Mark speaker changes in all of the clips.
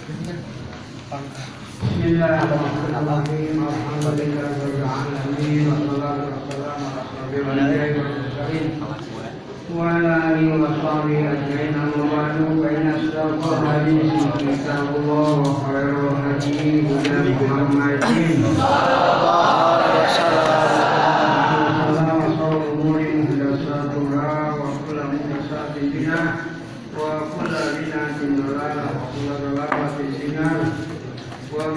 Speaker 1: بسم الله الرحمن الرحيم الحمد لله رب العالمين والصلاة والسلام على أشرف الأنبياء والمرسلين وعلى آله وصحبه أجمعين أما بعد فإن أصدق الحديث كتاب الله وخير الهدي هدى محمد وشر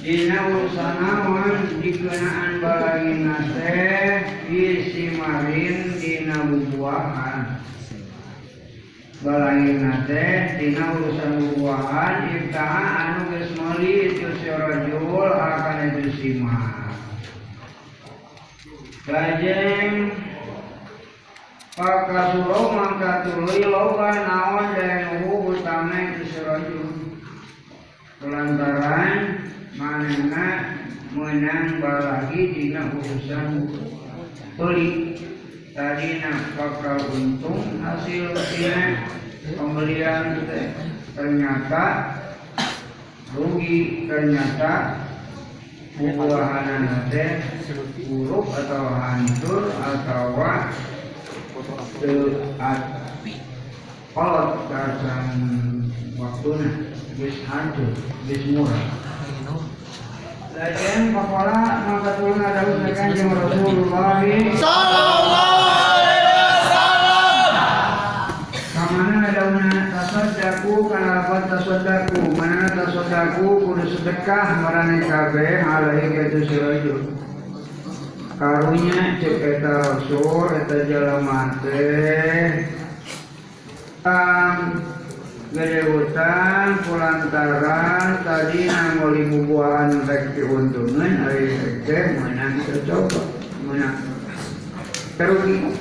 Speaker 1: Dina usanawan dikenaan balai nase isi marin dina bubuahan. Balai nase dina urusan bubuahan ibtaha anu geus meuli itu si rajul akan itu sima Kajeng Pakasulo mangka tuluy loba naon dan utama itu si rajul. Kelantaran manena menang balagi dina urusan beli. Tadi nak bakal untung hasil dina pembelian ternyata rugi ternyata buah-buahan teh buruk atau hancur atau teat kolot dasan waktuna bis hancur bis murah Lajen pakola mangka tulung ada usaha kanjeng Rasulullah.
Speaker 2: Sallallahu alaihi wasallam.
Speaker 1: Kamana ada una tasaddaku kana lapat tasaddaku mana tasaddaku kudu kabeh alaihi karunya cek rasul eta jalema teh um, gede utang kulantaran tadi nangoli bubuhan rek diuntungan hari teh menang tercoba menang. Terugi.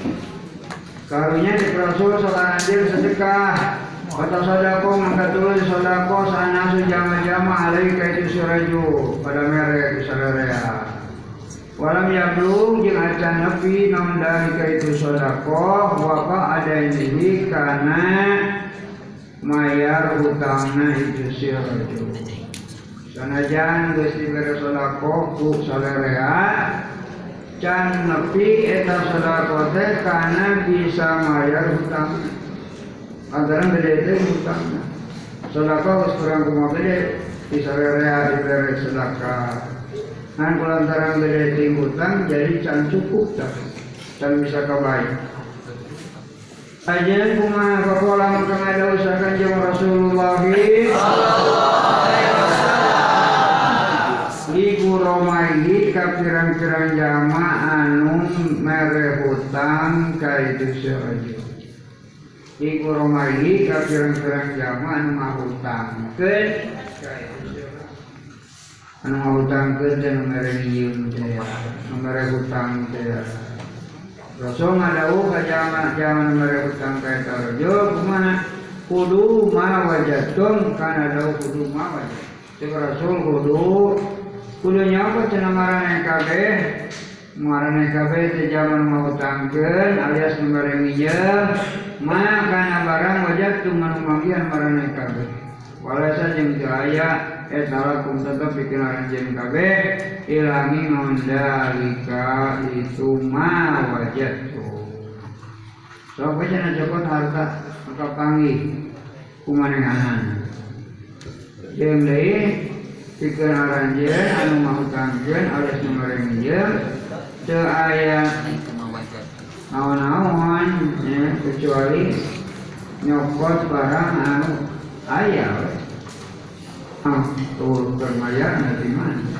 Speaker 1: Karunya di rasul salah anjir sedekah. Kata sodako maka tulis sodako sana sujama jama alai kaitu suraju pada merek sararea walam yablug jeung acan nepi namun dari kaitu sodako waka ada ini karena mayar hutangna itu si rajul sanajan geus dibere sodako ku salerea can nepi eta sodako teh kana bisa mayar hutang antara gede teh hutangna sodako geus kurang kumaha gede di salerea dibere sedekah Nah, kulantaran gede ting hutang jadi can cukup tak can bisa kebaik Kumaha kapola maka ada usahakan jeung Rasulullah Iku romaihi ka pirang-pirang jama anu mere hutang ka itu seraja. Iku romaihi ka pirang-pirang jama anu ngahutang ke. Anu ngahutang ke dan mere nyieun teh, teh. Rasul ngadau ka jaman jaman mere hutang ka eta raja kumaha kudu ma wajatum kana dau kudu ma wajat. Cek Rasul kudu. Kudu nyapa cenah marane kabeh. Marane kabeh teh jaman mau tangkeun alias numere minjem ma kana barang wajatum manu manggihan marane kabeh. Walasa jeung teu eta lakum tetep pikiran jeung kabeh ilangi mandalika itu ma wajatum. Sok so, cenah cokot harta maka panggih kumanenganan. Jeung deui pikeun aranjeun anu mahutangkeun alias nu merengjeun teu aya naon-naon ya, kecuali nyokot barang anu aya we. ah tuh bermaya nanti mana?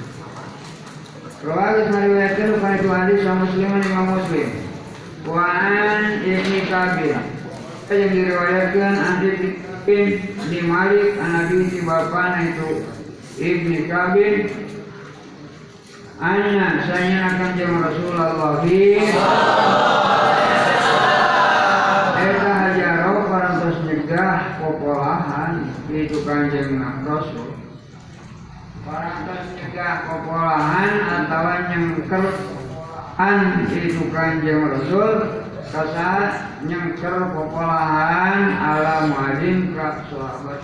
Speaker 1: Rawal meriwayatkan kepada itu hadis sama muslim imam muslim. Waan ibni Kabir yang diriwayatkan Andi bin di Malik Nabi di bapaknya itu ibni Kabir Anna saya akan jam Rasulullah. Eta hajaro parantos nyegah popolahan itu kanjeng Rasul parantos nyegah popolahan atau nyengker an itu kanjeng Rasul kasaat nyengker popolahan ala muadzin ka sahabat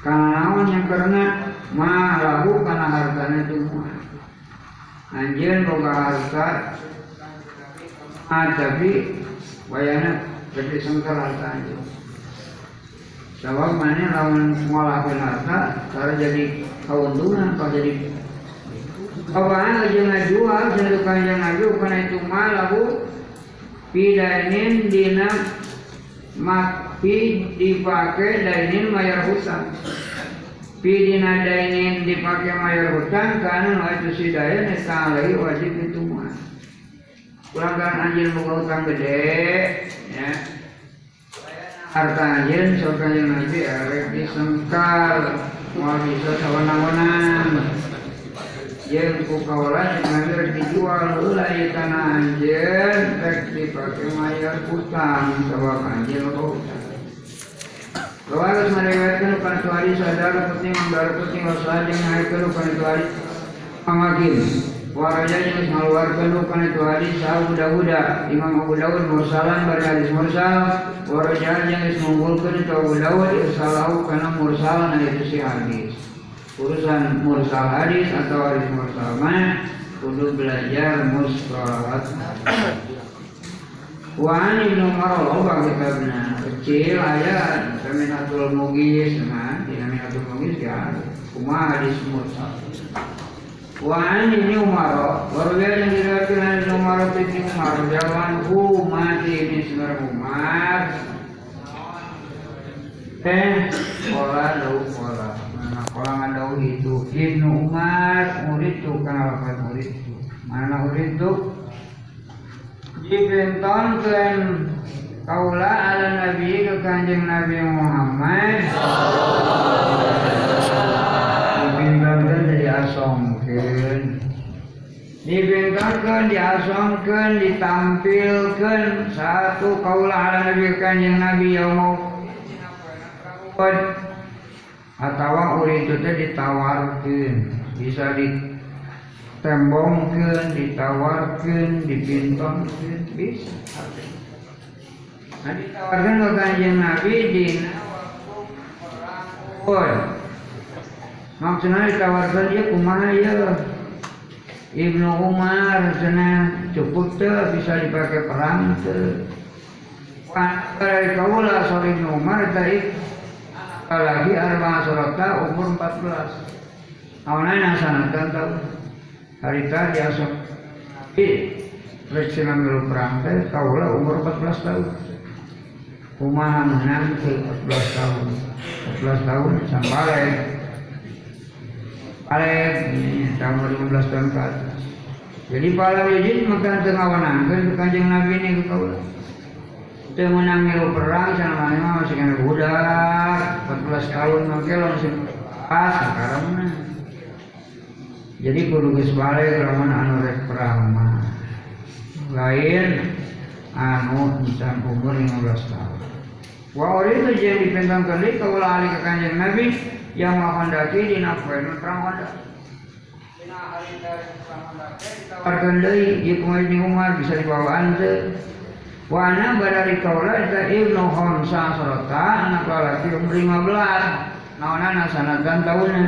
Speaker 1: karena naon nyengkerna mah lahu kana hartana itu mah. Anjeun boga harta ah tapi wayana gede sengkel harta Sebab mana lawan ngolakeun harta cara jadi kauntungan kalau jadi Apaan aja ngajual, sedukan yang ngaju karena itu mah lahu pidainin dina mapi dipakai dainin mayar hutang. Pidina dainin dipakai mayar hutang karena no itu si daya nesalai wajib itu mah. Kurang kan anjir buka hutang gede, ya. Harta anjir, soalnya yang nanti arek disengkal, mau bisa sawenang-wenang. Jeung ku kawalan ngambil dijual heula ieu tanah anjeun rek dipake mayar utang sabab anjeun loba utang. Kawalan meriwayatkeun kana tu hadis sadar penting mangdar penting wasalah jeung ngaikeun kana tu hadis pamakin. Waraja jeung ngaluarkeun kana tu hadis Abu Dawud. Imam Abu Dawud mursalan bari hadis mursal. Geus mengunggulkeun ka Abu Dawud irsalahu kana mursalan itu si hadis. Urusan mursal hadis atau hadis mursal mana? Kudu belajar mustalat. Wan Ibnu Umar loba kitabna kecil aya Saminatul Mugis nah di Saminatul Mugis ya kumaha hadis mursal Umar warga yang diriwayatkan Ibnu Umar bin Umar jawan hu mati bin Umar Eh, pola dau pola. Mana pola ngadau itu Ibnu Umar murid tu kana lapan murid tu. Mana murid tu? Dibentonkeun kaula ala nabi ke kanjeng Nabi Muhammad. Dibentonkeun jadi asongkeun. Dibentonkeun, diasongkeun, ditampilkeun satu kaula ala nabi kanjeng Nabi yaumul Pod atau uri itu ditawarkan bisa ditembongkan ditawarkan dipintonkan bisa nah ditawarkan ke kanjeng Nabi di Maksudnya ditawarkan dia kumaha ya Ibnu Umar sana cukup tuh bisa dipakai perang tuh dari kaulah sore Ibnu Umar tadi lagi arba sorota umur 14 awanana sanatan tahu? Hari tadi asok. Tapi Resi ngambil perang teh kaulah umur 14 tahun. Kumaha menang ke 14 tahun. 14 tahun sampai Ini tahun 15 tahun ke atas jadi pala izin maka tengah wanangkan ke kanjeng Nabi ini ke kaulah Teu menang milu perang sana mana masih kena budak 14 tahun mangke langsung pas sekarang mah. Jadi kudu geus balik lamun anu rek perang mah. Lain anu encan umur 15 tahun. Wa ori itu jeung dipentangkeun deui ka ulah ahli ka kanjeng Nabi yang menghendaki dina poe perang Honda. Dina hari Honda kumaha Umar bisa dibawaan teu. Wana badari kaula eta Ibnu sarota anak lalaki umur 15 naonana sanatan tahunna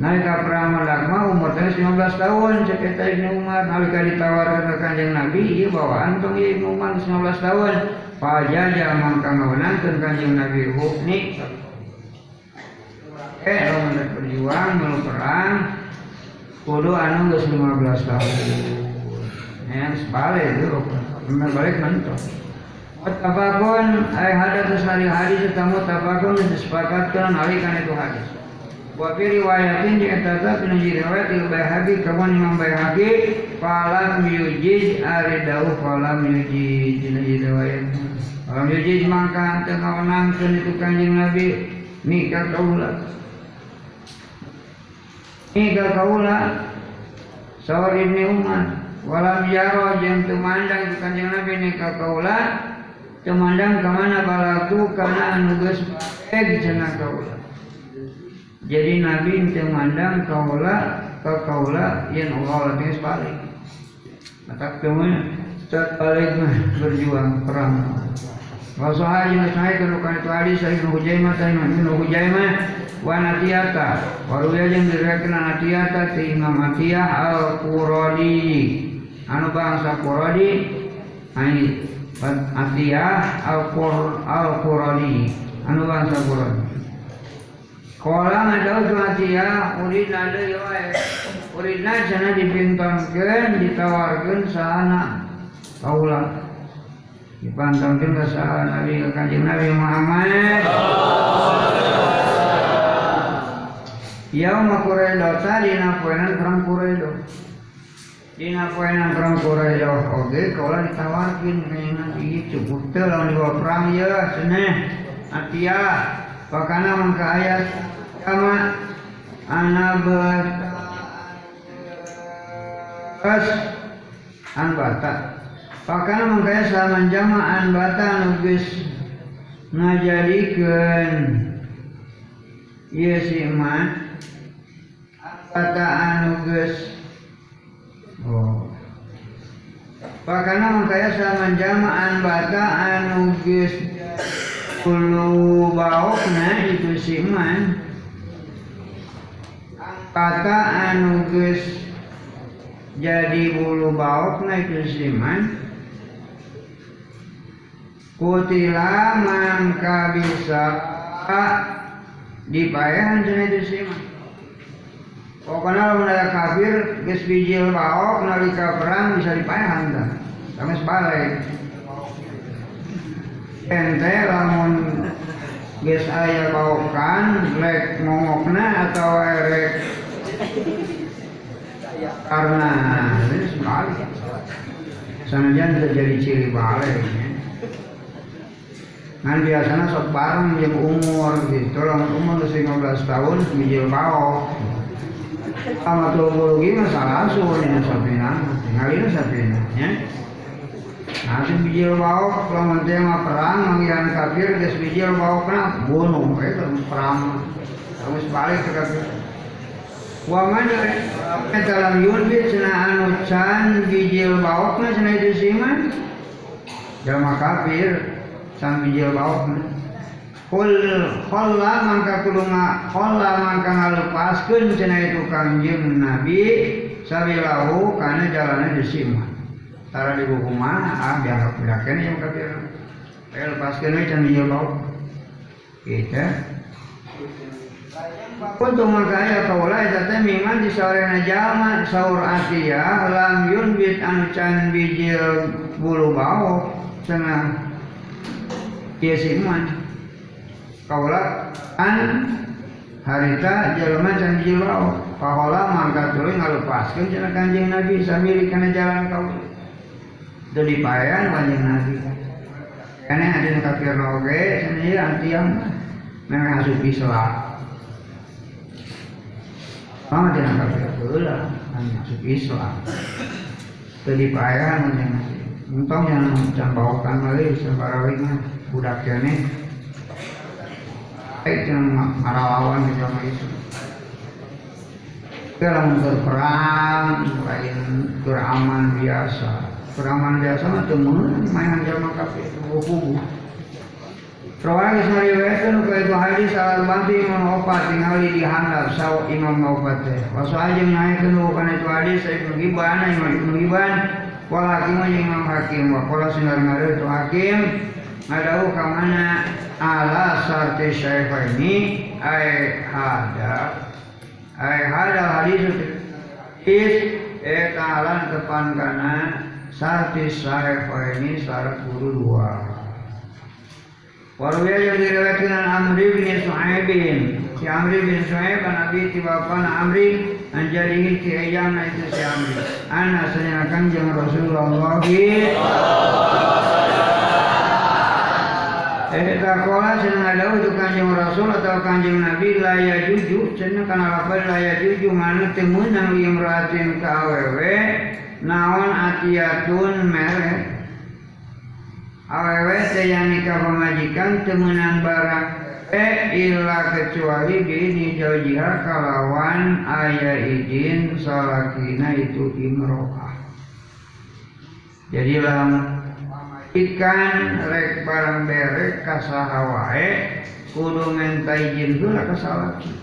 Speaker 1: Nalika perang Madakma umur teh 15 tahun cek Ibnu Umar nalika ditawarkan ke Kanjeng Nabi ieu bawaan tong Ibnu Umar 19 tahun pajaja mangka Kanjeng Nabi hukni eh lamun berjuang melu perang kudu anu geus 15 tahun ya sebalik itu balik mentok Tabakun ay hadatus hari-hari setamu tabakun disepakatkan alihkan itu hadis. Wa riwayatin di etata pinuji riwayat il Baihaqi kawan Imam Baihaqi falam yujiz ari dawuh falam yujiz pinuji riwayat. Falam yujiz maka teu ngawenangkeun itu Kanjeng Nabi nikah kaula. Nikah kaula Sawar Ibni Umar walam yaro jeung teu mandang itu Kanjeng Nabi nikah kaula Temandang ke mana balaku karena anu geus bae cenah kaula. Jadi Nabi temandang kaula ka kaula yen Allah geus balik. Mata kemudian cat balik berjuang perang. Wasaha jeung sae kana kana itu hadis saya nu hujaimah teh nu hujaimah wa natiyata. Waruya jeung diriwayatkeun natiyata ti Imam Atiyah al-Quradi. Anu bangsa Quradi ai Atiyah Al-Qur Al-Qurani anu bangsa Qurani. Kala ngadaw tu Atiyah urid ada wae. Uridna cenah dipintonkeun ditawarkeun sahana kaula. Dipantongkeun ka saha Nabi ka Kanjeng Nabi Muhammad. Yauma Quraido tadi na poenan perang Quraido. Dina poenan perang Quraido oge kaula ditawarkeun kayana ieu cukup teu lamun dibawa perang ieu cenah atia pakana mangka ayat kama anabat kas an bata. Pakana mangka aya salaman jama an bata geus ngajadikeun. Ieu si iman bata anu geus Oh. Pakana mangkaya sama jamaan bata anu geus kulu baokna itu si iman. Kata anu geus jadi bulu baokna itu si iman. Kutila mangka bisa dipayahan cenah itu si iman. Pokoknya lamun aya kafir geus bijil baok nalika perang bisa dipaehan tah. Kami sebalik. Ente lamun geus aya baokan lek ngomokna atau erek karena ini sebalik. Sanajan terjadi ciri balik. Kan biasanya sok bareng yang umur gitu, lamun umur geus 15 tahun bijil baok. Sama teologi mah salah suruh ini sapina, tinggal ini sapina, ya. Nanti bijil bawa kalau nanti mah perang manggilan kafir geus bijil bawa kena bunuh, itu perang. Harus balik ke kafir. Wa mana dalam yunbit cenah anu can bijil bawa kena cenah itu siman. Jalma kafir can bijil bawa kena. Khalla mangka kudu nga khalla mangka ngalepaskeun cenah itu Kangjeng Nabi sabilahu kana jalana disima. Tara di buku mah ah dianggap budakeun yang kafir. Aya lepaskeun we can. Kita Untuk makanya kaula eta teh miman di saurena jalma saur atia lam yunbit anu can bijil bulu bau cenah ieu kaula an harita jelema can jiwa kaula mangkat tuluy ngalepaskeun cenah Kanjeng Nabi. Sambil kana jalan kaula teu dipaean Kanjeng Nabi. Kana ada nu kafir oge cenah ieu antiam memang asup Islam Mama tidak kafir heula asup Islam teu dipaean Kanjeng Nabi. Untung yang can bawakan malih sabarawi mah. Budak keneh yang ngarawawan di zaman itu dalam berperang lain beraman biasa. Beraman biasa mah temen mainan zaman kafir kubu Rawani sariwayatkan ke itu hadis al banti imam opat tinggali di handap saw imam opat teh. Wasu aja naikkan bukan itu hadis ibnu Hibban imam ibnu Hibban wal hakim imam hakim. Wa qala sinar itu hakim. Ngadau ka mana ala sarti syaifa ini ay hada hadis is eta halan tepan kana sartis sahefa ini syarat guru dua Warwiya yang diriwayatkan an Amri bin Suhaibin. Si Amri bin Suhaib an Abi Tibapan Amri An jadihi ti ayam na itu si Amri. Ana senyakan jeng Rasulullah Eh takola senang ada itu kanjeng Rasul atau kanjeng Nabi laya juju senang kana lapar laya juju mana temenang limratin ka awewe naon atiatun merek. Awewe teh yang nikah pemajikan temenang barang eh illa kecuali bini jaujiha kalawan ayah izin salakina itu imro'ah. Jadi lamun ikan rek barang berek kasaha wae kudu minta izin heula ka salaki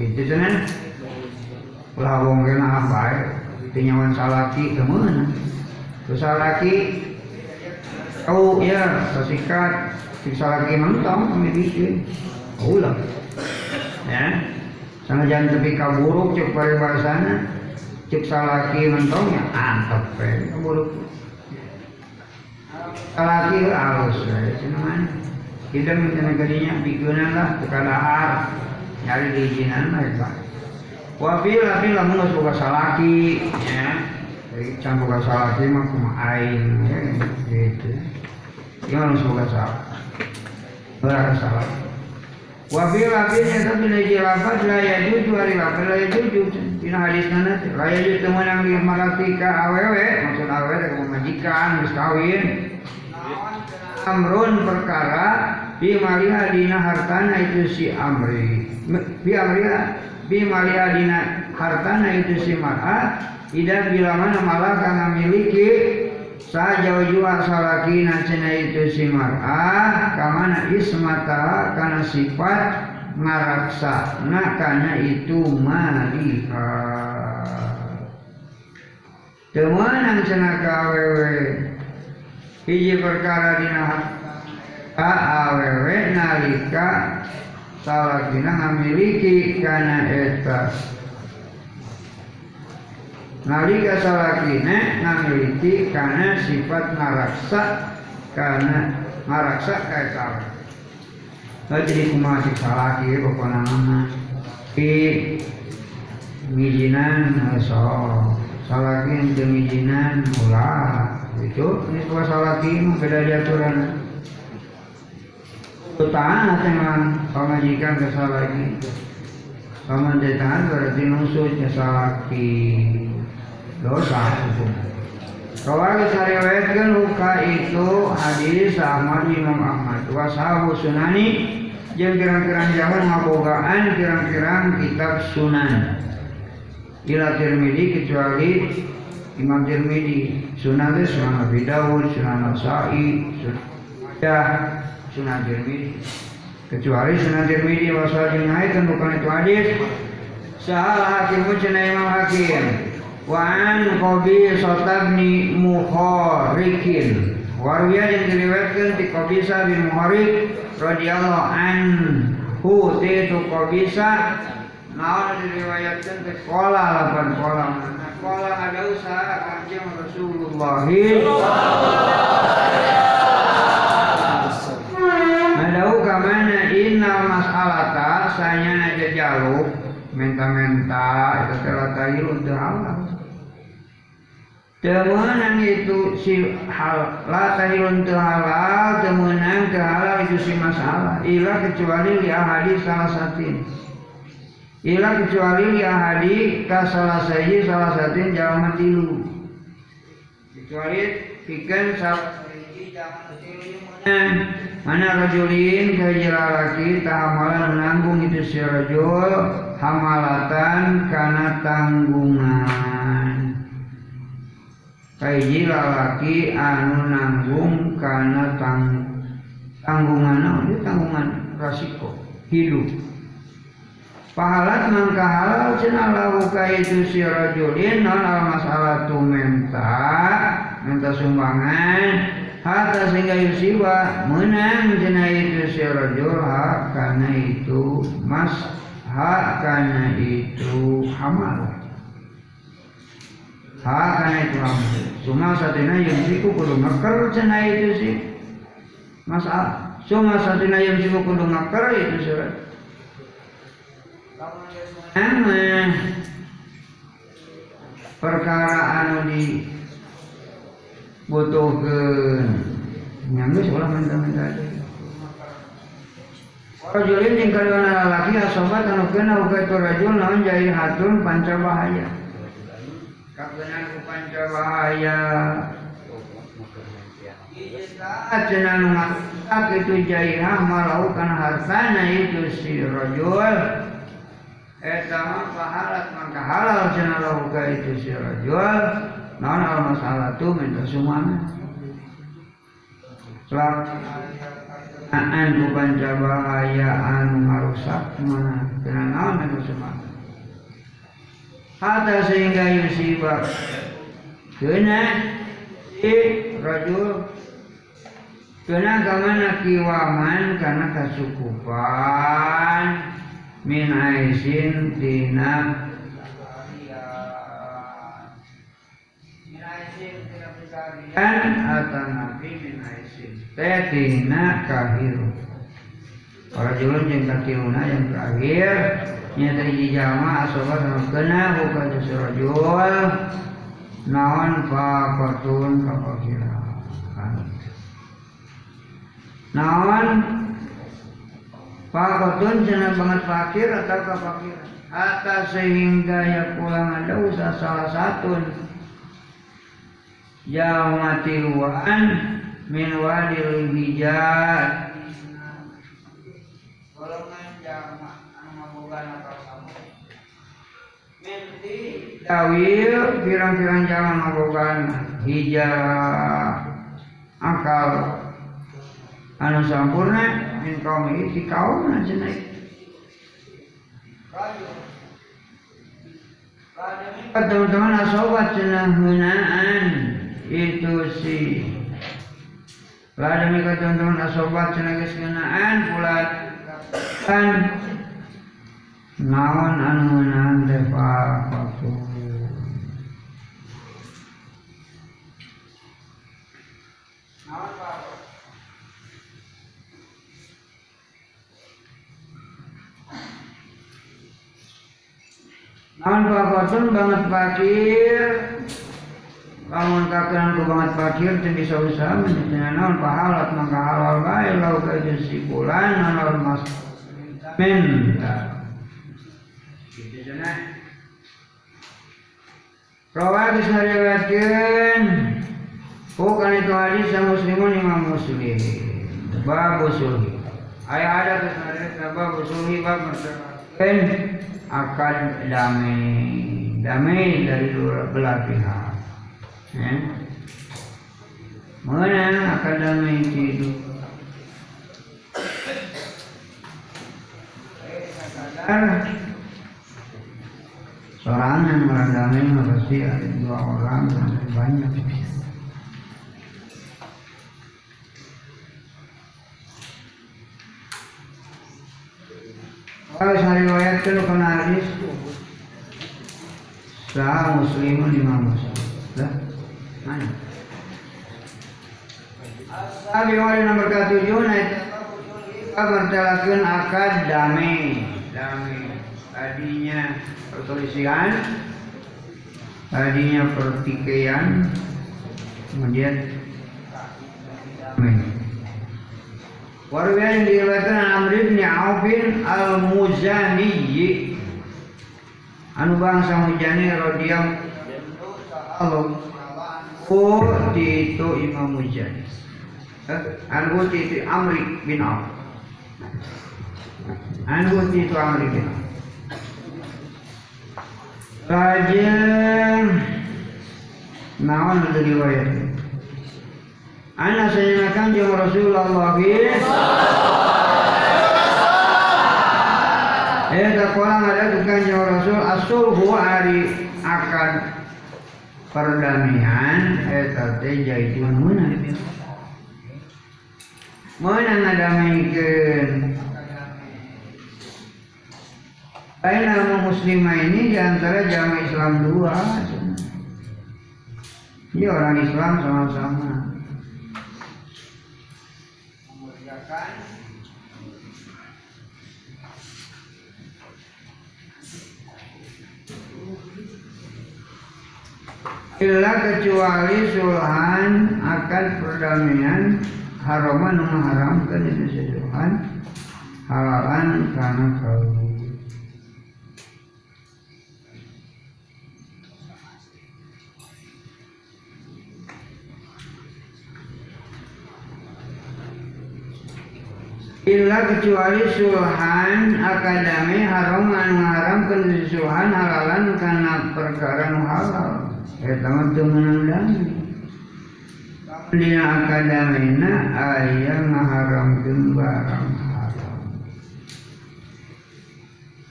Speaker 1: kitu cenah ulah kena bae teu nyawan salaki teu meunang terus salaki oh ya sasikat si salaki mentong kami bikin ulah ya. Sanajan tepi kaburuk cek paribasana cek salaki mentongnya antep pe kaburuk Kalaki halus ya, cuman kita minta negarinya bikunan lah kekadaan nyari diizinan lah ya Wabil tapi lamun geus boga salaki ya. Jadi can boga salaki mah kumaha aing ya gitu. Ieu harus boga salaki. Ora salaki. Wabil tapi nya tapi lagi lafaz la ya juju hari lafaz la ya juju dina hadis nana la ya juju temenang di maratika awewe maksud awewe teh majikan geus kawin amrun perkara bi maliha dina hartana itu si amri. Bi amriha bi maliha dina hartana itu si mar'a. Ida bila mana malah kana miliki sajauh jua salakina cina itu si mar'a. Kamana ismata kana sifat ngaraksa na kana itu maliha temenang cina kawewe hiji perkara dina ka awewe nalika salakina ngamiliki kana eta. Nalika salakina ngamiliki kana sifat ngaraksa kana ngaraksa ka jadi kumaha cik salaki pokokna nama ki mijinan so salaki teu mijinan ulah itu ini lagi mah beda diaturan taat dengan pemajikan kesalahan itu paman taat berarti nusutnya salaki dosa hukum kalau kita riwayatkan luka itu hadis Ahmad Imam Ahmad wasahu sunani yang kira-kira zaman ngabogaan kira-kira kitab sunan ila tirmidhi kecuali Imam Tirmidzi, Sunan itu Sunan Abi Dawud, Sunan Nasa'i, Sunan Sunan Tirmidzi. Kecuali Sunan Tirmidzi wasal jinai kan bukan itu hadis. Salah hakim cina Imam Hakim. Wa an Qabi Sotabni Mukharikin. Warwiya yang diriwayatkan di Qabisa bin Muharik radhiyallahu anhu itu Qabisa Nah, diriwayatkan ke kola lapan kola Kola ada usaha kanjeng Rasulullah. Adau kamana innal mas'alata Sanya naja jaluk Menta-menta Itu telah untuk Allah Temenang itu si hal la tu halal temenang ke halal itu si masalah ilah kecuali li ahadi salah satin Ila kecuali ya hadi ka salah saji salah satu jalan tilu. Kecuali pikan salah mana rajulin kajira tahamalan menanggung itu si rajul hamalatan karena tanggungan. Kaiji lalaki anu nanggung karena tang tanggungan itu tanggungan resiko hidup. Pahalat mangka halal cina lahu itu si rajulin non al masalah tu menta menta sumbangan. Hatta sehingga yusiwa menang cina itu si rajul ha karena itu mas hak karena itu hamal hak karena itu hamal cuma satina yang siku kudu ngakar cina itu sih. Masalah satina yang siku kudu ngakar itu Emang perkara anu di butuhkeun nyanggeus ulah mentah-mentah Rajulin jeung kadua lalaki asobat anu kena uga itu rajul naon jai hatun panca bahaya. Kageunaan ku panca bahaya. Cenah nu masak itu jairah malau kana hartana itu si rajul. Eta mah pahalat maka halal cenah lahu ka itu si rajul. Naon al masalah tu minta sumana. Aan ku panca bahaya anu ngarusak mana kena naon anu sumana. Hatta sehingga yusibah kena si rajul. Kena kamana kiwaman? Karena kasukupan min aisin tina kan atau nabi min aisin. Teh tina kahiru. Para julun yang kakiluna yang terakhir Nyata hiji jama asobat sama kena Bukan surajul. Naon fakotun kapakiran Naon? Fakotun cina banget fakir atau kapakiran Atas sehingga ya pulang ada usaha salah satu. Jauh mati luan Min wadil hijat tawil pirang-pirang jama ngabogaan hija akal. Anu sampurna min kaum iki kaum na cenah teman-teman asobat cenah itu si. Lah demi teman-teman asobat cenah geus pula kan naon anu meunang teh fakatu Naon fakatun banget fakir lamun kakeun ku banget fakir teu bisa usaha menjadinya naon pahalat maka halal bae lau ka si bulan naon mas minta gitu cenah Rawa geus ngariwayatkeun ku kana itu hadis sa muslimun imam muslim bab usulhi aya ada geus ngariwayatkeun bab usulhi bab mertakan akan damai. Damai dari dua belah pihak. Ya. Mana akan damai itu Sorangan orang damai pasti ada dua orang sampai banyak. Kalau saya riwayatkan kana hadis Sah muslimun lima muslim. Lah, mana? Sabi wali nomor ketujuh naik bertelakan akad damai, damai. Tadinya perselisihan, tadinya pertikaian, kemudian damai. Warwiya yang diriwayatkan Amr bin al-Muzani. Anu bangsa Muzani radhiyallahu anhu itu Imam Muzani. Anu itu Amr bin Auf. Anu itu Amr bin Auf Lajeng naon dari riwayatnya Ana sayanakan jeung Rasulullah Eh takola ada tukang jeung Rasul. asulhu ari akan perdamaian. Eta teh jaitun meunang. Meunang ngadamikeun Lain nama muslimah ini di antara jamaah Islam dua. Ini orang Islam sama-sama. Memuliakan Illa kecuali sulhan akad perdamaian haraman mengharamkan itu sulhan halalan karena kau Illa kecuali sulhan akadami haram anu ngaharamkeun sulhan halalan karena perkara nu halal. Eta mah teu menandang. Dina akadamina aya ngaharamkeun barang haram.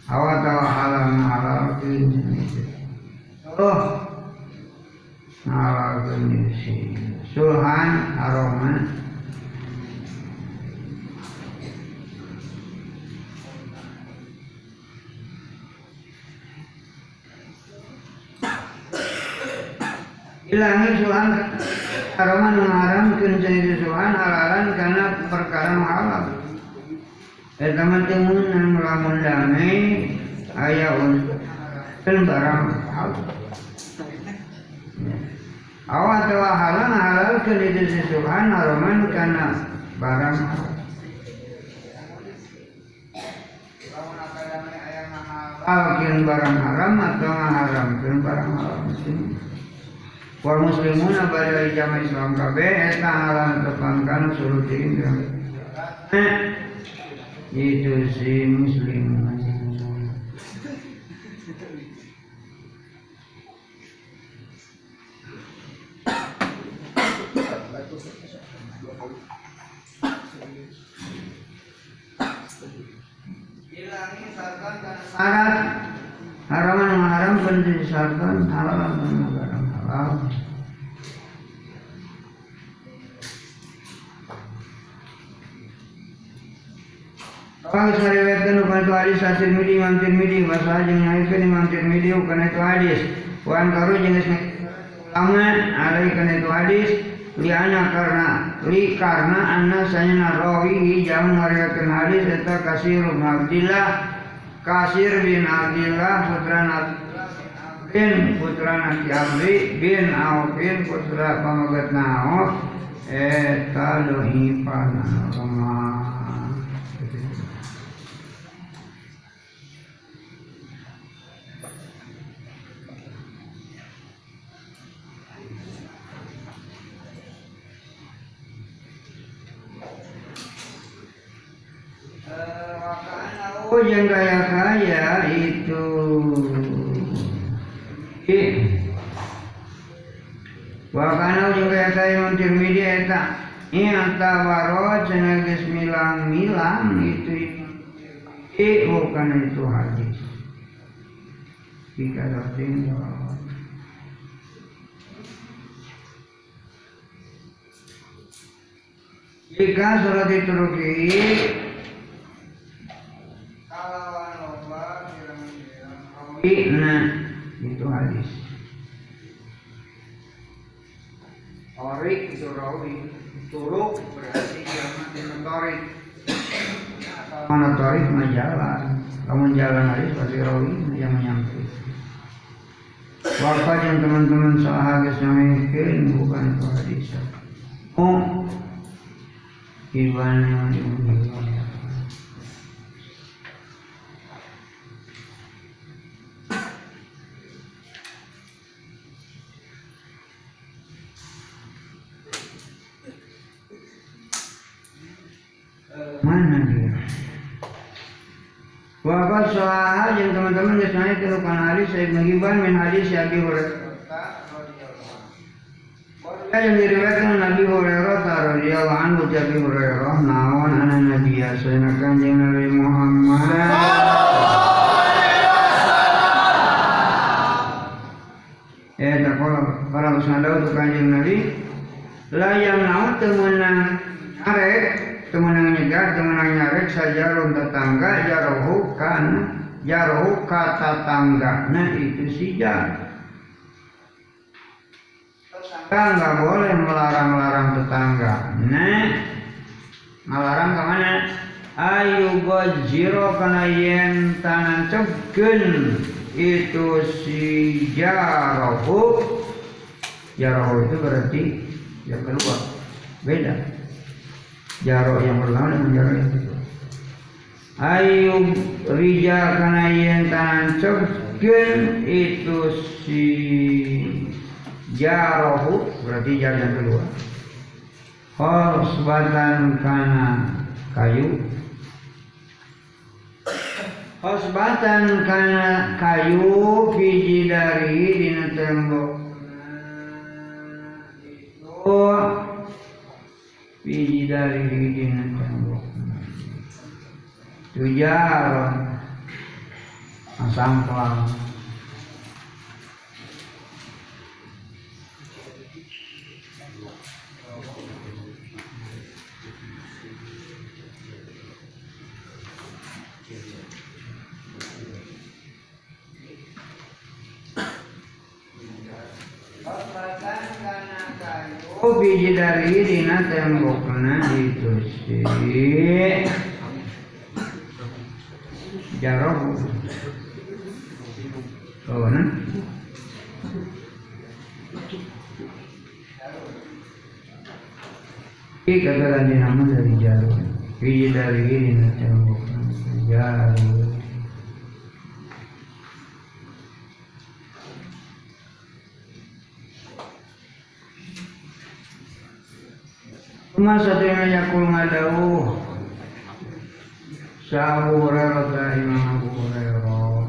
Speaker 1: Hawa tawa halal ngahalalkeun. Oh. Ngahalalkeun si sulhan haram Ilangin suhan haraman mengharam kencang suhan halalan karena perkara halal. Eh teman-teman yang melamun damai ayah untuk dan barang halal. Awal telah halal halal ke itu suhan haraman karena barang halal. Halalkin barang haram atau mengharamkan barang halal. Wal muslimuna pada jamaah Islam kabeh eta halang tepangkan surutin eh, itu si muslim. Syarat haraman haram. Pun disyaratkan halal barang halal Kalau sariwayatkan bukan itu hadis hasil midi mantir midi masalah jeung nyaikeun imam tirmidzi bukan itu hadis wan karu geus ulama alai kana itu hadis liana karena li karena anna sayana rawi jam ngariwayatkeun hadis eta kasir bin Abdillah kasir bin Abdillah putra Nabi bin putra Nabi Abdi bin Aufin putra pamagat Nauf eta dohipana lemah Oh yang kaya-kaya itu Yang tirmidhi eta. Iya tawarot cenah geus milang-milang itu I bukan itu hadis. Jika doting Jika surat dituruki Nah, itu hadis. Turuk berarti jamak dengan torik. Mana torik mah jalan, kamu jalan hadis pasti rawi yang menyangkut. Wafat yang teman-teman sahabat samaikan bukan itu hadis. Oh, gimana yang mana Wafat soal yang teman-teman naik ke rukun hadis saya mengiban min hadis ya Abi Hurairah. yang diriwayatkan Nabi Hurairah radhiyallahu anhu Abi Hurairah naon ana nabi asana kanjeng Nabi Muhammad. Eh takola para usnadau tu kanjeng Nabi la yang naon teu meunang arek temenang nyegar temenang nyarek ron tetangga jarohu kan jaroh kata tangga. Nah itu si jar tetangga nggak boleh melarang-larang tetangga. Nah melarang ke mana? Ayu gojiro kana yen tangan cegen itu si jarohu jarohu itu berarti yang keluar beda jaro yang pertama dengan jaro yang kedua ayu rija kana tangan cegen itu si jarohu berarti jaro yang kedua. Hosbatan kana kayu. Hosbatan kana kayu Fiji dari dina tembok. Itu Fiji dari dina tembok Tujar biji dari dina tembokna itu sih? Jarok. Oh nah. Ini kata kanji nama dari jaruk Biji dari dina tembokna jaruk Cuma satunya yakul ngadauh Sa'abu Hurairah Imam Abu Hurairah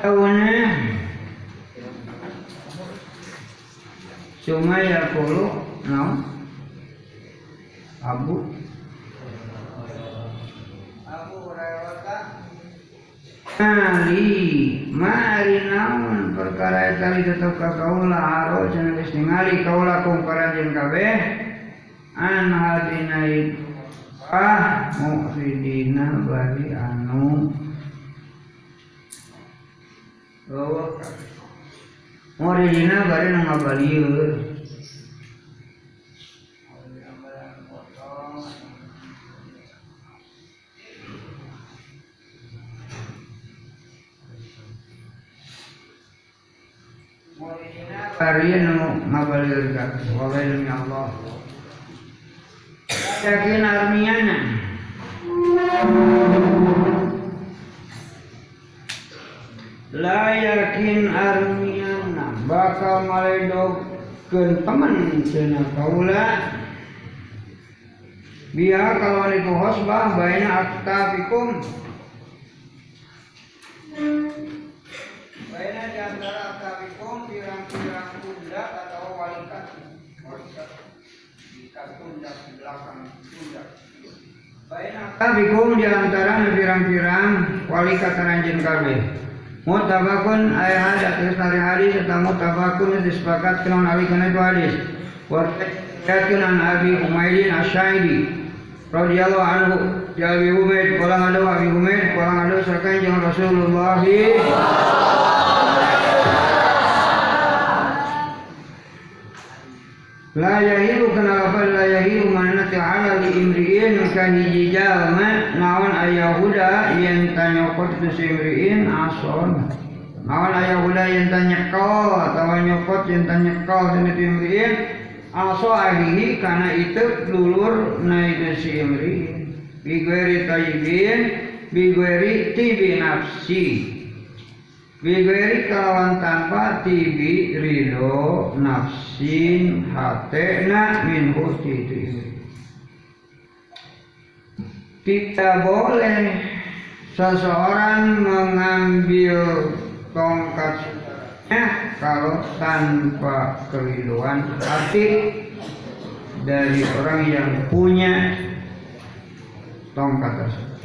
Speaker 1: Tahunya? Cuma yakulu No? Abu Mali, mari naon perkara tali tetep ka kaula aro cenah geus ningali kaula kum paranjeun kabeh. An hadina ah mu'ridina bari anu. Bawa mu'ridina bari nu ngabalieur Kalian ngabalirkan Wabailun ya Allah. Yakin armiana. La yakin armiana. Bakal maledogkeun teman Cina kaula. Biar kalau itu hosbah Baina aktafikum. Baina di antara aktafikum Baina aktafikum di antara pirang-pirang walikat ranjen kabeh. Mutabakun ayat hadis terus dari hadis serta mutabakun disepakati dengan ali kana itu hadis. Warkatun an Abi radhiyallahu anhu di Abi jeung Rasulullah La yahilu kenapa la yahilu mana ta'ala li imri'in kahiji jalma naon ayahuda yang tanya kot tu si imri'in ason naon ayahuda yang tanya kau atau nyokot yang tanya kau sini tu imri'in aso ahihi karena itu lulur na itu si imri'in. Bigweri tayyibin bigweri tibi nafsi Bigweri kalawan tanpa tibi ridho nafsin hatena min husti itu Tidak boleh seseorang mengambil tongkat saudaranya kalau tanpa keriduan hati dari orang yang punya tongkat tersebut.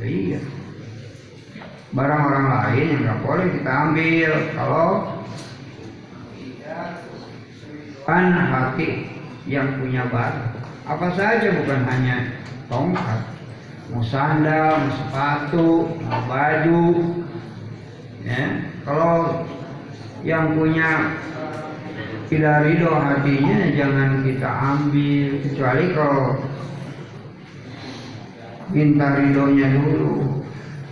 Speaker 1: Ya iya barang orang lain yang nggak boleh kita ambil. Kalau kan hati yang punya barang apa saja bukan hanya tongkat. Mau sandal mau sepatu mau baju. Ya. Kalau yang punya tidak ridho hatinya jangan kita ambil. Kecuali kalau minta ridhonya dulu.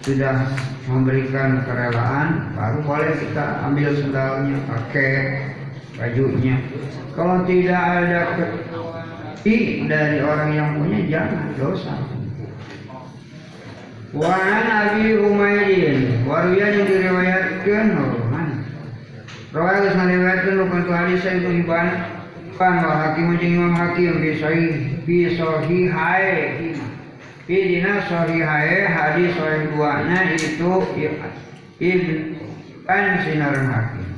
Speaker 1: Sudah memberikan kerelaan baru boleh kita ambil sendalnya pakai bajunya. Kalau tidak ada keti dari orang yang punya jangan dosa. Wan Abi Umayyid Waruya yang diriwayatkan oh, mana? Rawal geus ngariwayatkeun rukun tu hadis saya itu Ibn Ibn wa hakim Imam Hakim fi sahih fi sahihai fi dina sahihai hadis sahih duana itu Ibn sinaran Hakim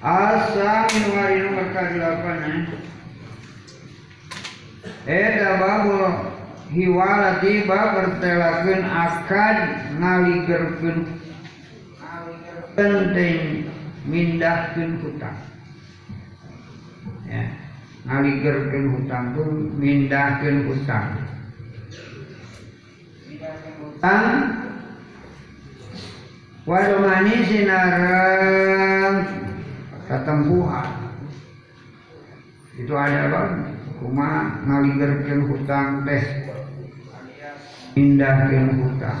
Speaker 1: Asa min wari nomor ka-8 Eta babul hiwalati bab bertelakeun akad ngaligerkeun penting mindahkeun hutang. Ya, ngaligerkeun hutang itu mindahkeun hutang. Hutang wadomani sinarang katempuhan. Itu ada bang, kuma ngaligerkeun hutang teh. Mindahkeun hutang.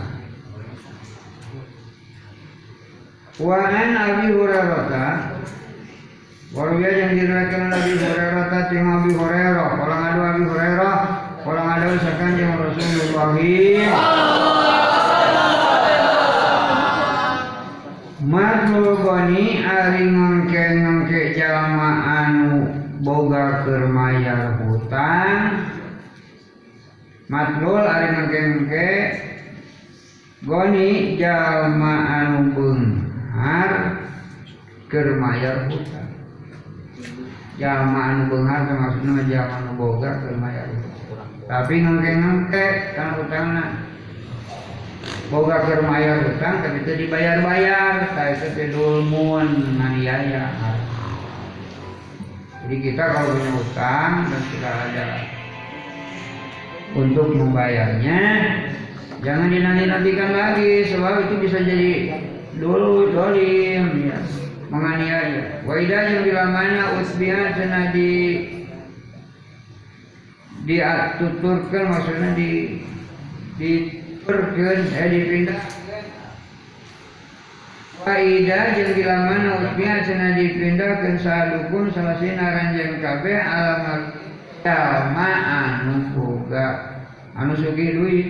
Speaker 1: Wa an Abi Hurairah Waruya yang diriwayatkan Abi Hurairah tim Abi Hurairah. Kalau ngadu Abi Hurairah Kalau ngadu usahakan yang Rasulullah Matlul goni ari ngengke-ngengke jalma anu boga keur mayar hutang. Matlul ari ngengke-ngengke goni jalma anu beunghar keur mayar hutang. Jalma anu beunghar teh maksudna jalma anu boga keur mayar hutang tapi ngengke-ngengke kana hutangna boga keur mayar hutang tapi itu dibayar-bayar. Saya itu dulmun nganiaya jadi kita kalau punya hutang dan sudah ada untuk membayarnya jangan dinanti-nantikan lagi sebab itu bisa jadi dulu dolim ya. Menganiaya. Waidah yang bilamanya usbiha cina di dituturkan maksudnya di di perkeun eh dipindah. Faida jeung bila mana usbiha cenah dipindahkeun sadukun salasina ranjang kabeh alamat jalma anu boga. Anu sugih duit.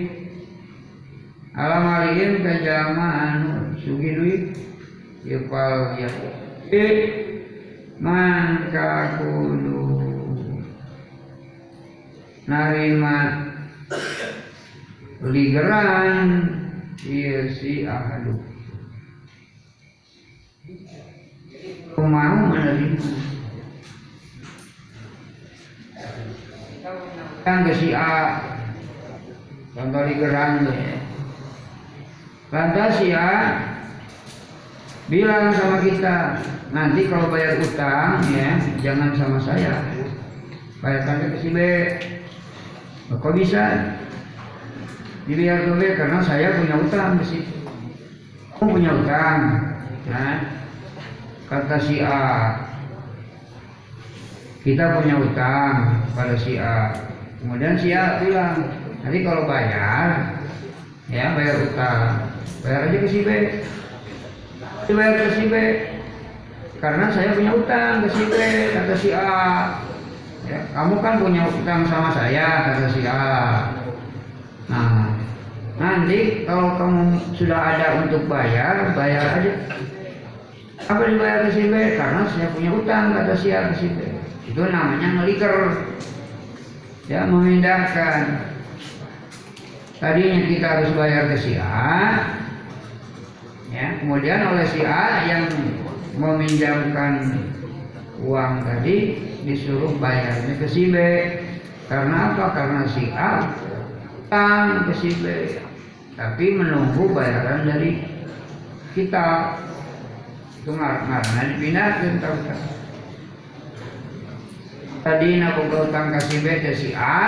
Speaker 1: Alamalihim ka jalma anu sugih duit. Yupal ya. Man kudu narima. Ligeran. Iya si ahadu mau menerima kan ke si A. Contoh ligeran lantas si A bilang sama kita nanti kalau bayar utang ya jangan sama saya. Bayarkan ke si B kok bisa? Dilihat B karena saya punya utang di situ. Kamu punya utang nah kata si A. Kita punya utang pada si A. Kemudian si A bilang nanti kalau bayar ya bayar utang bayar aja ke si B. Dibayar ke si B. Karena saya punya utang ke si B kata si A ya, kamu kan punya utang sama saya kata si A. Nah nanti kalau kamu sudah ada untuk bayar bayar aja. Apa dibayar ke si B? Karena saya punya utang kata si A ke si B. Itu namanya ngeliker. Ya memindahkan. Tadinya kita harus bayar ke si A. Ya kemudian oleh si A yang meminjamkan uang tadi disuruh bayarnya ke si B. Karena apa? Karena si A utang ke si B. Tapi menunggu bayaran dari kita. Itu karena dipindahkan tahu tadi nak boga utang kasih B teh si A.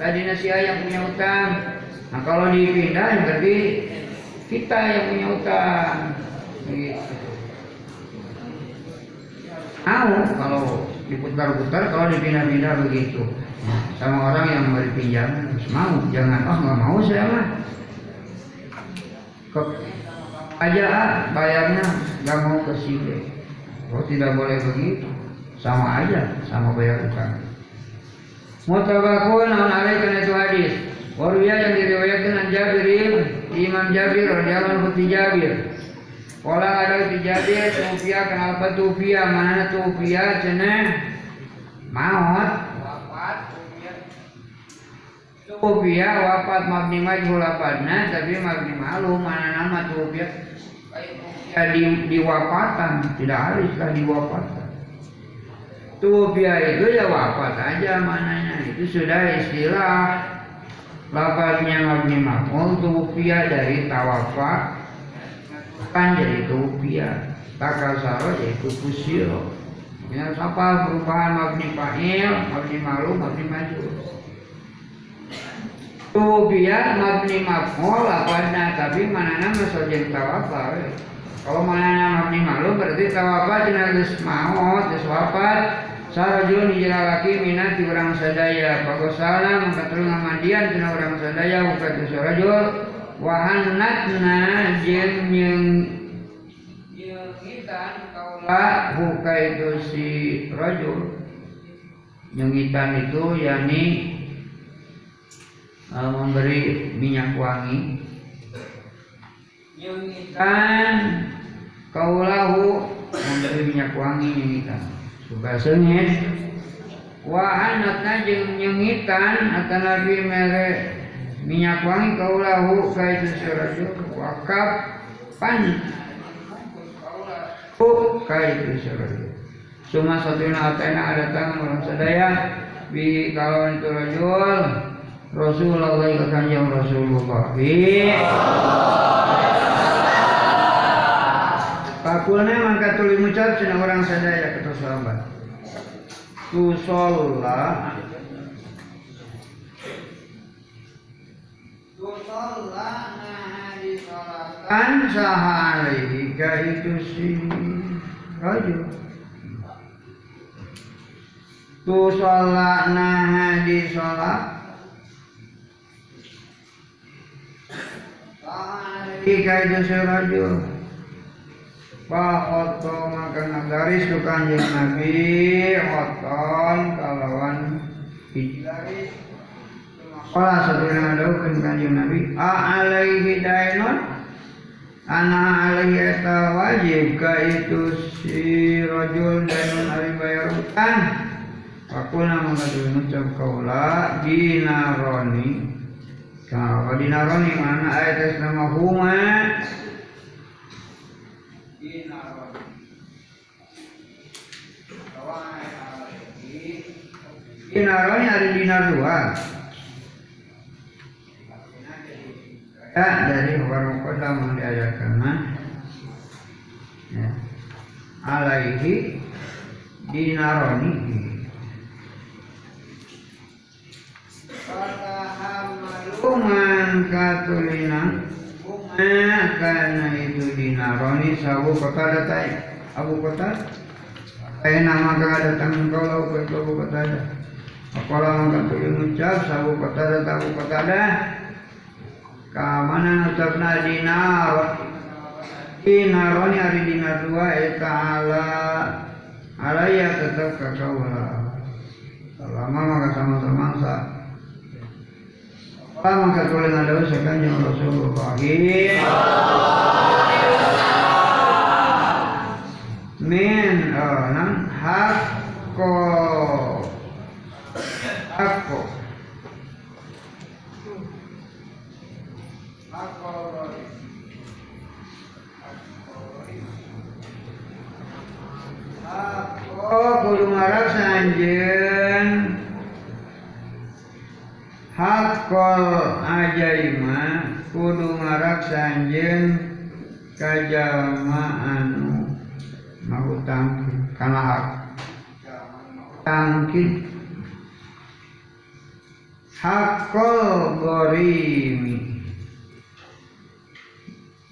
Speaker 1: Tadi si A yang punya utang. Nah kalau dipindah berarti kita yang punya utang. Begitu mau? Kalau diputar-putar kalau dipindah-pindah begitu. Sama orang yang memberi pinjaman mau jangan. Oh nggak mau saya mah. Ke aja ah, bayarnya nggak mau ke sini. Oh tidak boleh begitu. Sama aja sama bayar utang. Mutabakun an alaih karena itu hadis. Waruya yang diriwayatkan an Jabir Imam Jabir radhiyallahu anhu Jabir Kala ada di Jabir Tufia kenapa Tufia? Mana Tufia cenah maut. Wafat Tufia. Wafat mabni majhul lapadna tapi mabni malu mana nama Tufia? Ya di diwafatan tidak haruslah diwafatan Tufia itu ya wafat aja mananya itu sudah istilah. Lapatnya mabni maf'ul Tufia dari tawafat kan jadi tufia takasaro yaitu kusiro ya apa perubahan mabni fa'il mabni malu mabni majul tufia mabni maf'ul lapatnya tapi mana nama sojen tawafat kalau mana mabni malu berarti tawafat cenah geus maut geus wafat. Sarajul hijrah laki minat di orang sadaya. Pagosala mengkatul ngamandian tina orang sadaya Bukat sarajul Wahanatna jeung yang nyengitan kaula. Buka itu si rajul Nyengitan itu yakni uh, memberi minyak wangi. Nyengitan kaulahu memberi minyak wangi nyengitan Bahasanya Wahanatna jeung nyengitan atau Nabi mere minyak wangi kaulahu kaitu sirajul wakaf pan. Kaitu sirajul Suma satuna atena ada tangan orang sadaya bi kalau itu rajul Rasulullah ke kanjeng Rasulullah. Bi. Pakulnya mangka tuli mucap cina orang sadaya kata sahabat. Tu Tu disolatan sahalihi itu si rajul. Tu sholla nah disolat Sahalihi itu si rajul. Fahoto maka nagaris ke kanjeng Nabi Hoton kalawan hijaris Kala sebenarnya daukan kanjeng Nabi A alaihi dainun? Ana alaihi eta wajib. Ka itu si rajul dainun ari bayar utang. Fakuna maka mengucap kaula dinaroni. Kalau dinaroni mana ayat nama huma? Dinaroni. Ada dinar dua. Ya, dari warung kota yang diajarkan ya. Alaihi dinaroni. Kuman katulina. Karena itu dinaroni. Sabu kota datai. Abu kota? Saya nama datang kalau ke abu kota ada Apalah maka tulis ucap sabu kota datang abu kota ada kamana ucapna dinar dinaroni hari dinar dua eta ala alaya tetap kakaulah selama maka sama-sama sa apa maka tulis ada usahakan yang Rasulullah min oh, nang Hakol ajaima kudu ngarak sanjen kajalma anu ngutang kana hak tangkid hakol gorimi.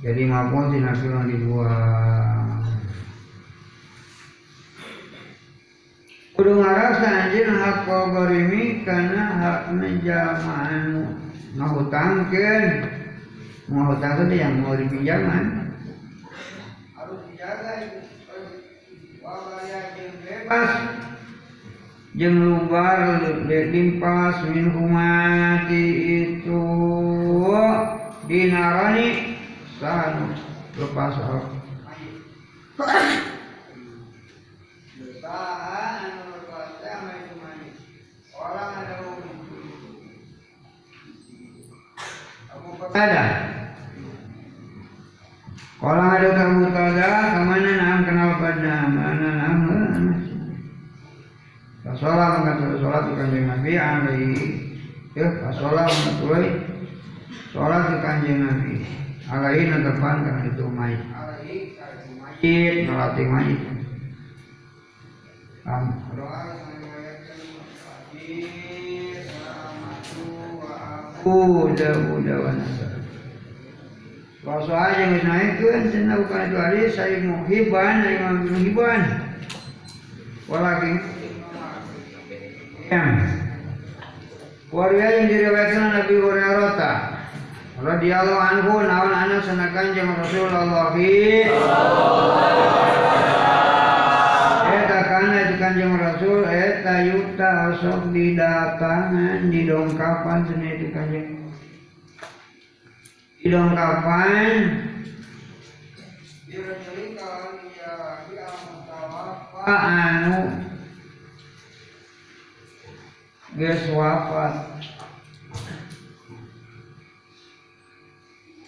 Speaker 1: Jadi maupun tina film kudu ngarasa anjeun hakol gorimi karena hakna jalma anu ngahutangkeun ngahutangkeun yang mau dipinjaman. Harus dijaga itu bebas. Jeung lubar limpas min humati itu. Dinarani sanu lepas al ada kalau ada kamu tada ke mana nam kenal pada mana nam Rasulullah mengatakan sholat di kanjeng Nabi alaihi ya Rasulullah mengatakan sholat di kanjeng Nabi. Alaihi depan karena itu mayit. Karena itu mayit. Melatih mayit Udah, udah, udah. Kalau aja yang naik kan, saya bukan itu hari saya mau hiban, saya mau hiban. Walakin yang Waria yang diriwayatkan Nabi Hurairah radhiyallahu anhu naon anak sanakan jeung Rasulullah Eta kana itu kanjeng Rasul eta yuta sok didatangan didongkapan cenah itu kanjeng. Didongkapan. Anu geus wafat.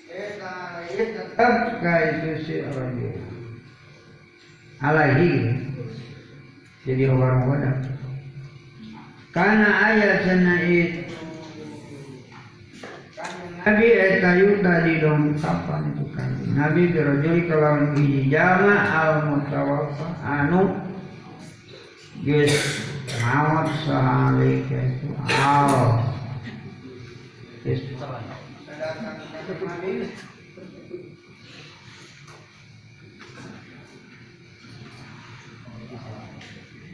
Speaker 1: Eta tetap ka itu si alaihi jadi orang muda karena ayat sana itu Nabi eta yuta di dong kapan itu kan. Nabi birojul kelawan hiji jama al mutawaffa anu geus maut sahalik itu al. Geus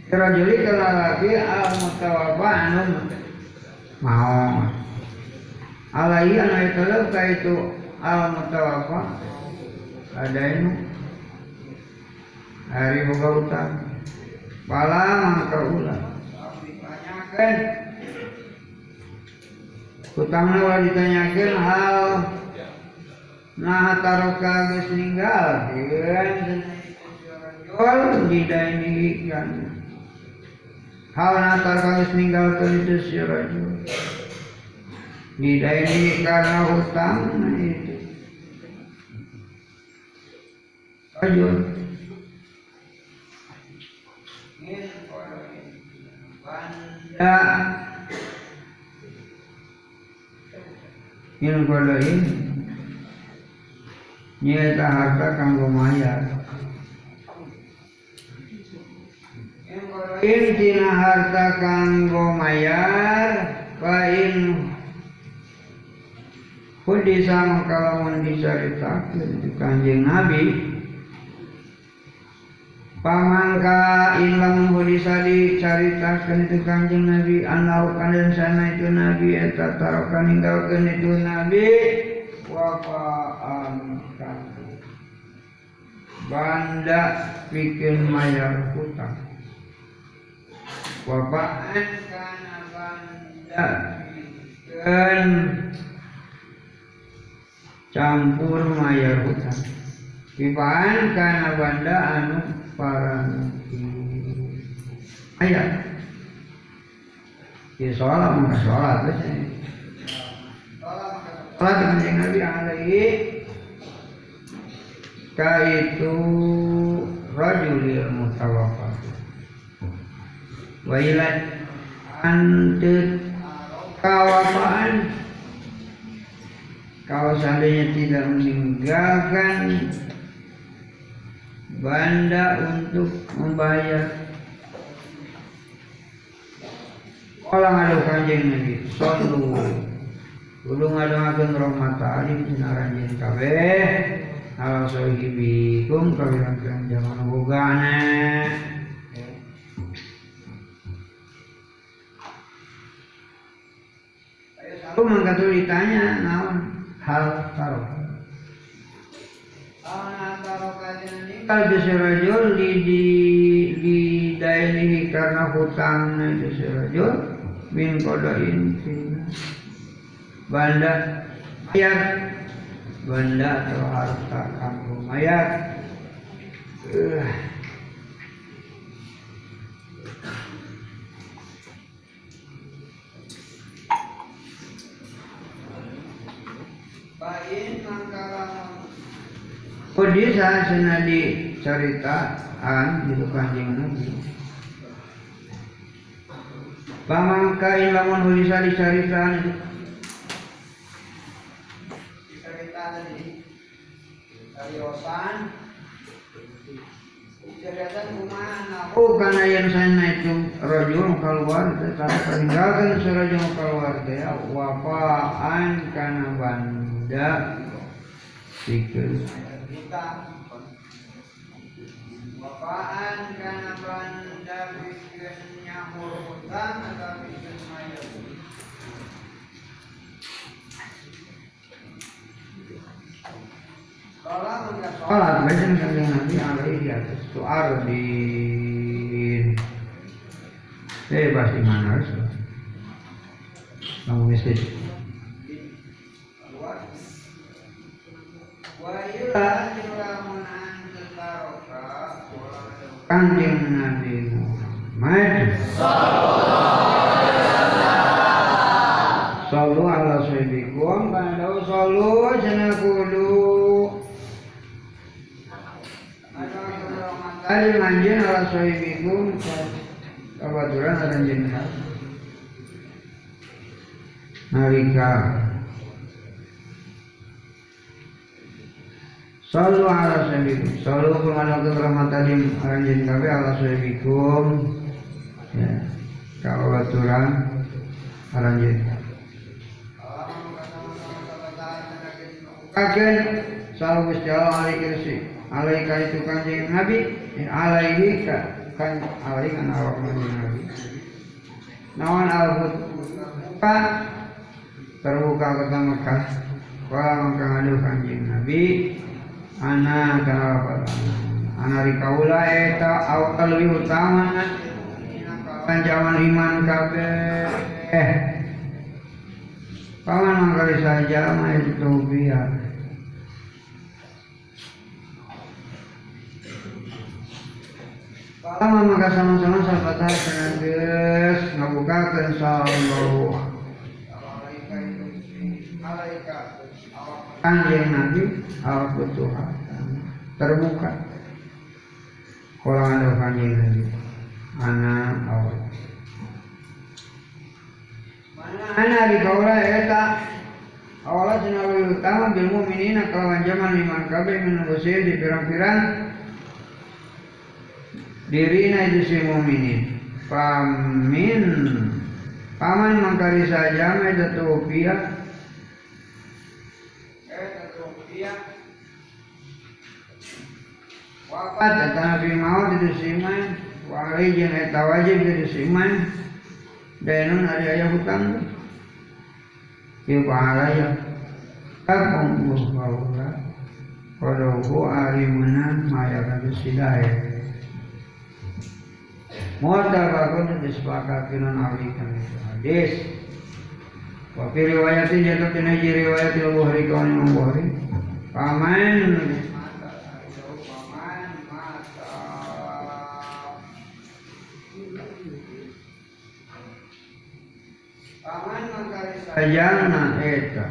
Speaker 1: Rajuli kalau lagi al mutawaffa anu mau. Alaihi anu itu ka itu al mutawaffa ada ini. Hari boga utang pala mangka ulah ditanyakan utangna ulah ditanyakan hal. Nah taroka geus ninggal. Dieun jual didaini kan hal taroka geus ninggalkeun itu si rajul didaini karena hutang nah itu rajul banda yang kodoin nyata harta kanggo mayar in tina harta kanggo mayar kain Kudisa mengkalamun diceritakan di kanjeng Nabi. Pamangka ilang bisa diceritakan itu kanjeng Nabi Anau kalian sana itu Nabi Eta tarokan ninggalkan itu Nabi. Wafaan Banda bikin mayar hutang Wafaan karena banda bikin campur mayar hutang Pipaan karena banda anu parang ayat ya sholat maka sholat sholat dengan Nabi alaihi. Ka itu rajulil mutawaffat wa ila antut kawafaan kalau seandainya tidak meninggalkan banda untuk membayar. Kala ngadu kanjeng Nabi Sallu. Kudu ngadoakeun rahmat alim sinaranjeun kabeh. Ala sahibikum kawiran jaman bogana mangkatu ditanya naon? Hal taruh Kalau rajul di di di dainihi karena hutang rajul min kodain banda mayat. Banda atau harta kampung mayat. Eh. Saat senadi caritaan di kanjeng Nabi. Pamangkain lamun hulisa dicaritaan itu. Dicaritaan tadi. Kariosan. Cerita kumaha Oh karena yang sana itu rajul keluar tetapi meninggalkan serajul keluar dia wafaan karena banda pikir kita wafaan karena banda atau mayat kanjeng Nabi alaihi di atas bebas di mana kamu miskin Kanjeng Nabi Muhammad Sallu ala sahibikum Kalau sallu jana kudu Ada manjen ala sahibikum Kebetulan ada jenderal Nalika Sallu ala sahibikum Sallu kumanakan rahmatalim Aranjen kabe ala sahibikum Ya. Kebetulan Aranjen. Kaken Sallu Gusti Allah alaihi kirsi Alaika itu kanjeng Nabi. Ka kan alaihi kan awak kanjeng Nabi. Nawan al Ka Terbuka kota Mekah. Kala maka kanjeng Nabi Ana kenapa Ana rikaula eta awal lebih utama Kan zaman iman kabe Eh. Paman mangkali saja mah itu biar Lama maka sama-sama sahabat geus ngabukakeun sallallahu Kanjeng Nabi awak Tuhan terbuka. Ada kanjeng Nabi anak awak mana di kaula eta? Awalnya sinawi utama bil mu'minina kalawan zaman iman kabeh menunggu di pirang-pirang. Dirina itu si mukminin pamin. Paman mangkari saja me tetupia wafat eta nabi maut itu siman wali jeung eta wajib itu siman denun ari aya hutang. Ieu pahala ya. Kakung bahwa Kodoku ari menang maya kadu sidaya Mu'tabakun disepakati non alikan itu hadis. Wa fi riwayatin jatuh tina riwayat Bukhari kawan Imam sajana eta.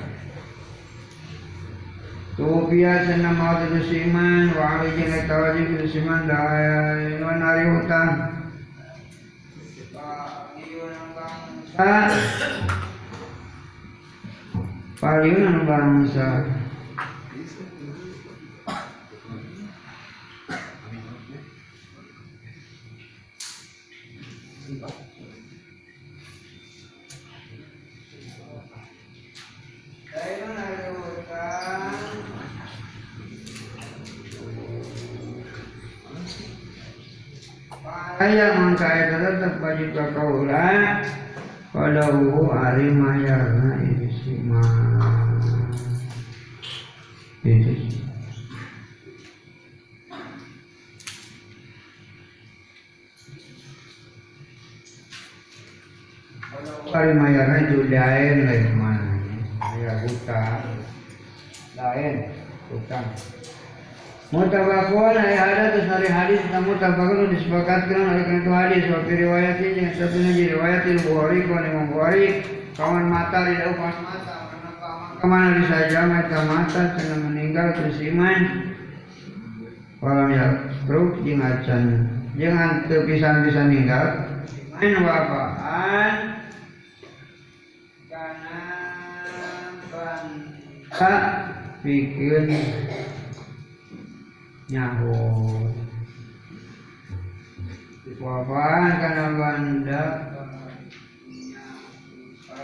Speaker 1: Tu biasa nama itu siman, wa alijin eta wajib itu siman, dah nari hutang. Paliunan bangsa aya mangka eta tetep wajib ka kaula Qadahu ari mayarna itu sih mah itu sih. Kali mayarnya itu lain lain mana? Ya hutang lain hutang Mutabakun ay ada terus hari hadis tentang mutabakun disepakatkan oleh karena itu hadis. Waktu riwayat ini yang satunya di riwayat il Bukhari kau Imam Bukhari kawan mata daun kawan mata ke mana disaja mata mata senang meninggal terus iman. Walam ya truk jingacan jangan terpisah-pisah meninggal main wafaan karena bangsa bikin nyaho wafaan karena banda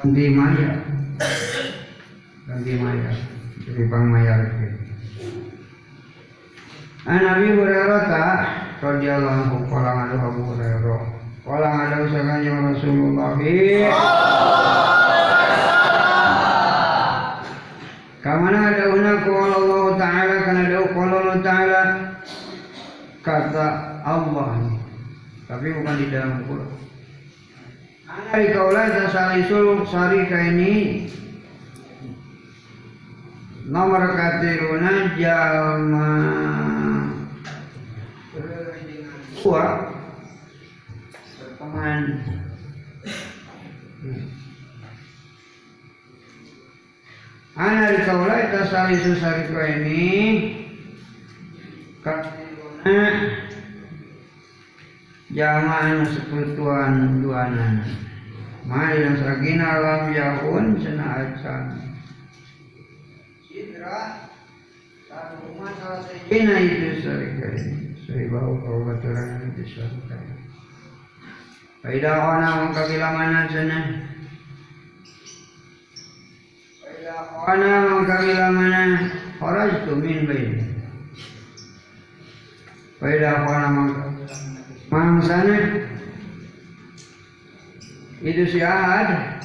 Speaker 1: ganti maya. Ganti maya. Jadi bang maya An Nabi Hurairah ta radhiyallahu ngadu Abu Hurairah. Qala ngadu sakanya Rasulullah? Kamana ada una qala Allah taala kana ada qala Allah taala kata Allah tapi bukan di dalam Quran. Ana kaula dan salisul sarika ini nomor katiruna jalma dua berteman Ana kaula eta salisu sarika ini katiruna jalma anu sekutuan duanan Mari yang sagina lam yakun cenah acan Sidra satu umat salah sejina itu sarika ini Saya bau kau baturan itu sarika ini Faidah ona mengkabilamanan sana Faidah ona mengkabilamanan Kharajtu min Faidah ona mengkabilamanan Mangsana itu si Ahad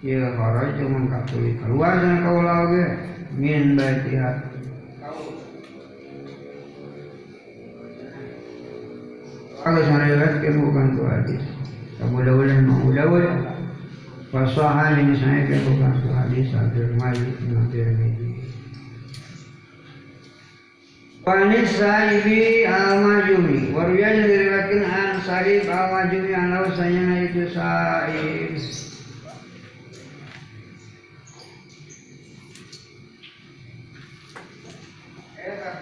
Speaker 1: ya kharaj cuma kakuli keluar dan kau lagi. Min baitiha kalau sana riwayatkan bukan tu hadis Abu Dawud dan Abu Ini saya kan bukan tu hadis Abdul Malik Nadir Midi Wanis sahibi al-majumi. Warwiyah yang diriwayatkan an sahib al-majumi An lausanya itu sahib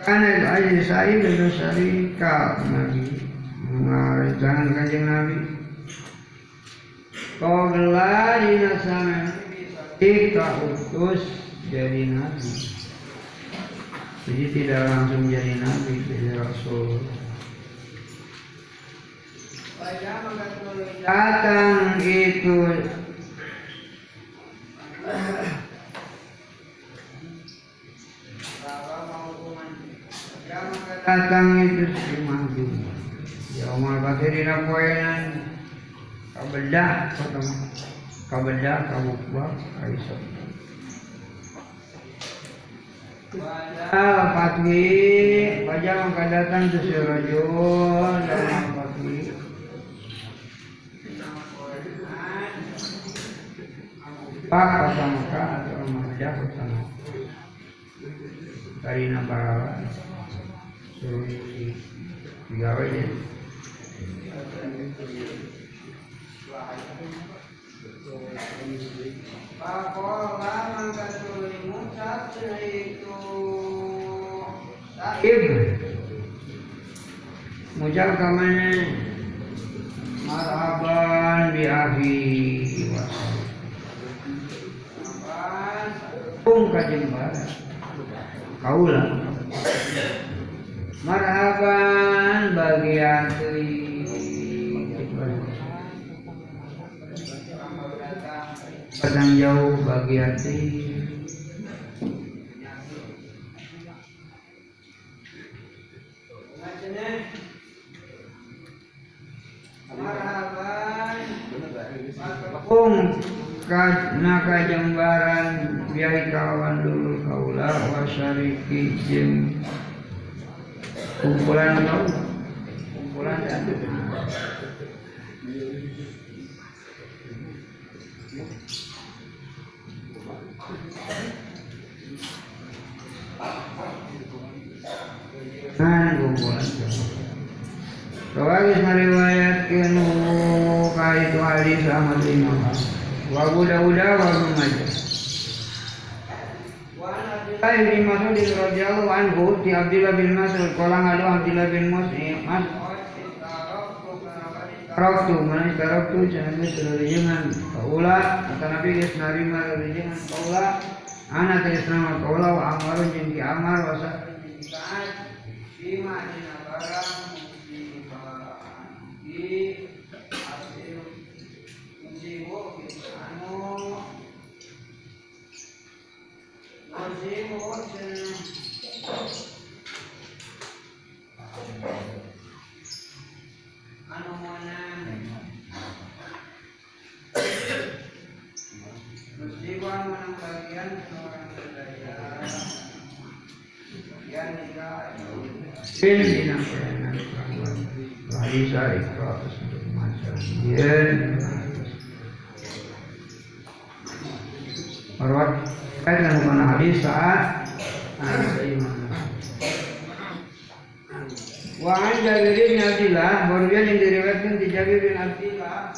Speaker 1: Karena itu aja sahib itu syarika Nabi Jangan kanjeng Nabi Kau gelar di nasana Tika utus jadi Nabi jadi tidak langsung jadi nabi, jadi rasul. Datang itu datang itu si maju. Ya umat batirina poenan kabedah pertama kabedah kabukbah kaisar. Pada fatwi, baca maka datang tu si rajul dalam. Pak pertama atau mahjah pertama. Dari nabarawa. Suruh tiga wajah. Mucal kamane Marhaban bi Marhaban Tung kajembar Kaula Marhaban bagi antri sedang jauh bagian timur Kung naka jembaran biai kawan dulu kaulah wasariki jem kumpulan kau kumpulan dan kumpulan Kawagis meriwayatkan kaitu hadis Ahmad bin Muhammad. Wa buda-buda wa Majah. Wa bin Mas'ud radhiyallahu anhu ti Abdullah bin Mas'ud qala ngadu Abdullah bin Mas'ud Mas Taraktu mana taraktu jangan dengan kaula kata Nabi geus narima dengan kaula anak geus nama kaula wa amarun jeung ki amar wa sa'in jeung ki sa'at bima dina barang di hasil musibu anu musibu cenah Kait dengan mana hadis saat Anak iman Wa an Jabir bin Abdillah yang diriwayatkan di Jabir bin Abdillah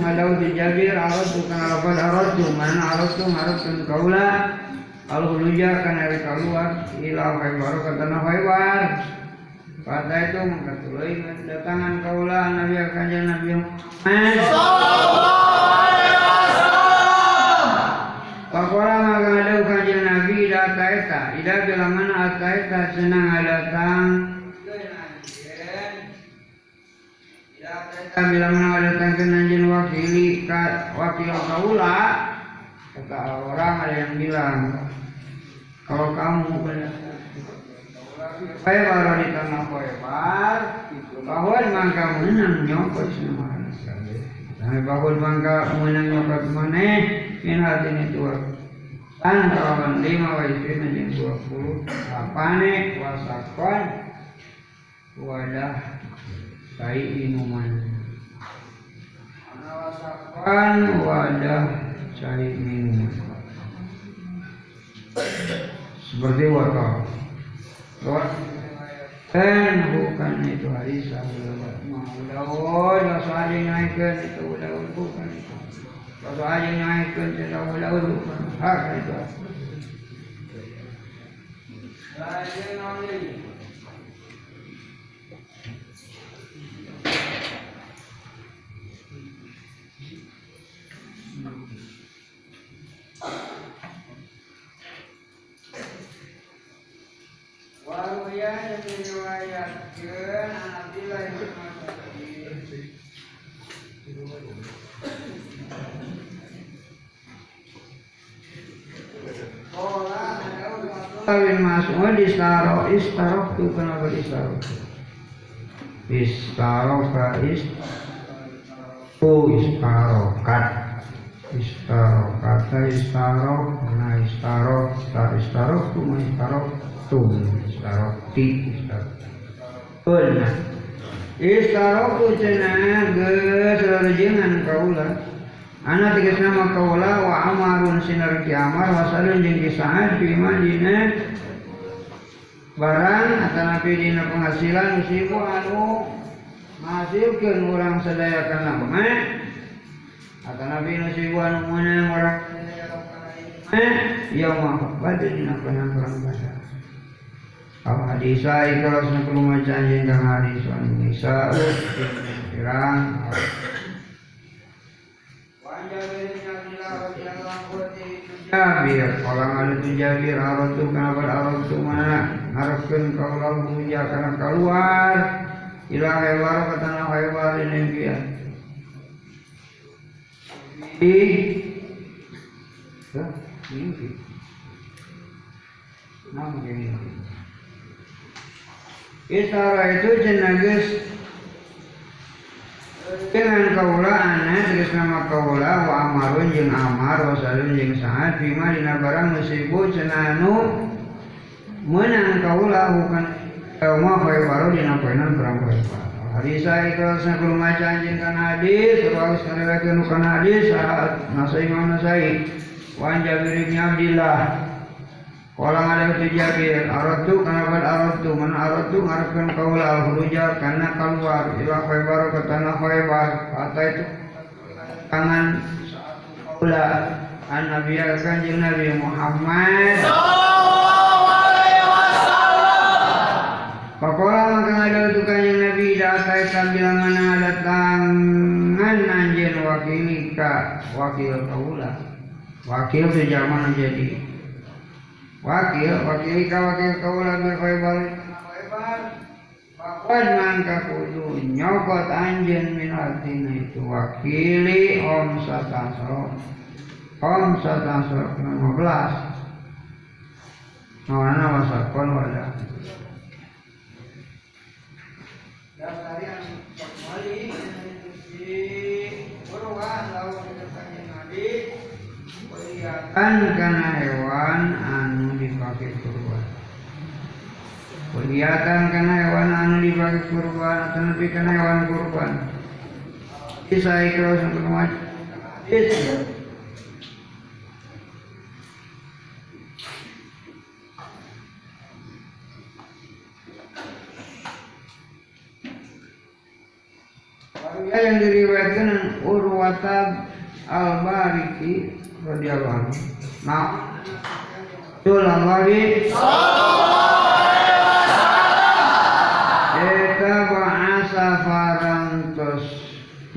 Speaker 1: Madau di Jabir Arad tu kan lapan arad tu mana arad tu harap tu kaula Al huluja kan dari keluar. Ilau haibar kata na haibar Pada itu mengkatulai datangan kaula Nabi akan Nabi Pakola maka ada kajian Nabi ida taeta. Ida bila mana taeta senang datang Ida bila mana datang ke nanjin wakili wakil kaula kata orang ada yang bilang kalau kamu Khaybar di tanah Khaybar bahwa mangka menang nyokot semua Sampai bahwa mangka menang nyokot mana min hati ini tua Tan kawan lima wa yang dua puluh Apane wasakon wadah kai minuman. Wasakon wadah cai minuman. Seperti wakaf kan bukan itu Aisyah Udah-udah dosa aja naikkan itu udah-udah bukan itu. Dosa aja naikkan itu udah-udah bukan hak itu. Lagi Waruya yang diriwayatkan Abdillah bin Mas'ud bin Mas'ud istaro istaro tu kenapa istaro istaro ka is tu istaro istaro kata istaro nah istaro ta istaro tu ma istaro tu istaro ti istaro Benar. Istaro tu cenah geus rejengan kaula. Anak tiga nama kaula wa amarun sinar ki amar wasalun jeung ki saad fi madina barang atanapi dina penghasilan musibu anu menghasilkeun urang sadaya kana mah atanapi musibu anu meunang urang sadaya kana mah ya mah bade dina penang perang bahasa Al hadisa ikhlas na kelumacaan yang kang hadis wan nisa pirang Jabir, orang ada tu Jabir, arah tu kenapa arah tu mana? Harapkan kau lalu puja karena keluar. Ilah hewan kata nak hewan ini dia mimpi ya, mimpi namun dia itu jenagis dengan kaula anak eh, terus nama kaula wa amarun jeng amar wa salun jeng saat bima dina barang musibu cenanu menang kaula bukan eh, ilmu kaya baru dina poinan barang kaya baru saya belum baca anjing kan hadis, terus sekali lagi nukan hadis saat nasai imam nasai, wan Jabir bin Abdillah. Kalau ada itu Jabir, aratu karena bad aratu, mana aratu ngarepkan kaula al karena keluar ila Khaybar ke tanah Khaybar. Kata itu tangan kaula an Nabi kanjeng Nabi Muhammad. Pakola maka ada itu kanjeng Nabi datai sambil mana ada tangan anjen wakili ka wakil kaula. Wakil itu zaman jadi? Wakil wakil ka wakil kaula berkhaybar Pakuan mangka kudu nyokot anjen min artina itu? Wakili om satasro om satasro 15 Nawana wasakon wadah kan kana hewan anu dipakai kurban Kegiatan kana hewan anu dipakai kurban atau nepi kana hewan kurban. Bisa ikhlas untuk macam Ya yang diriwayatkan Urwata Al-Bariki radhiyallahu anhu. Nah, Tulang lagi. Eta bahasa farantos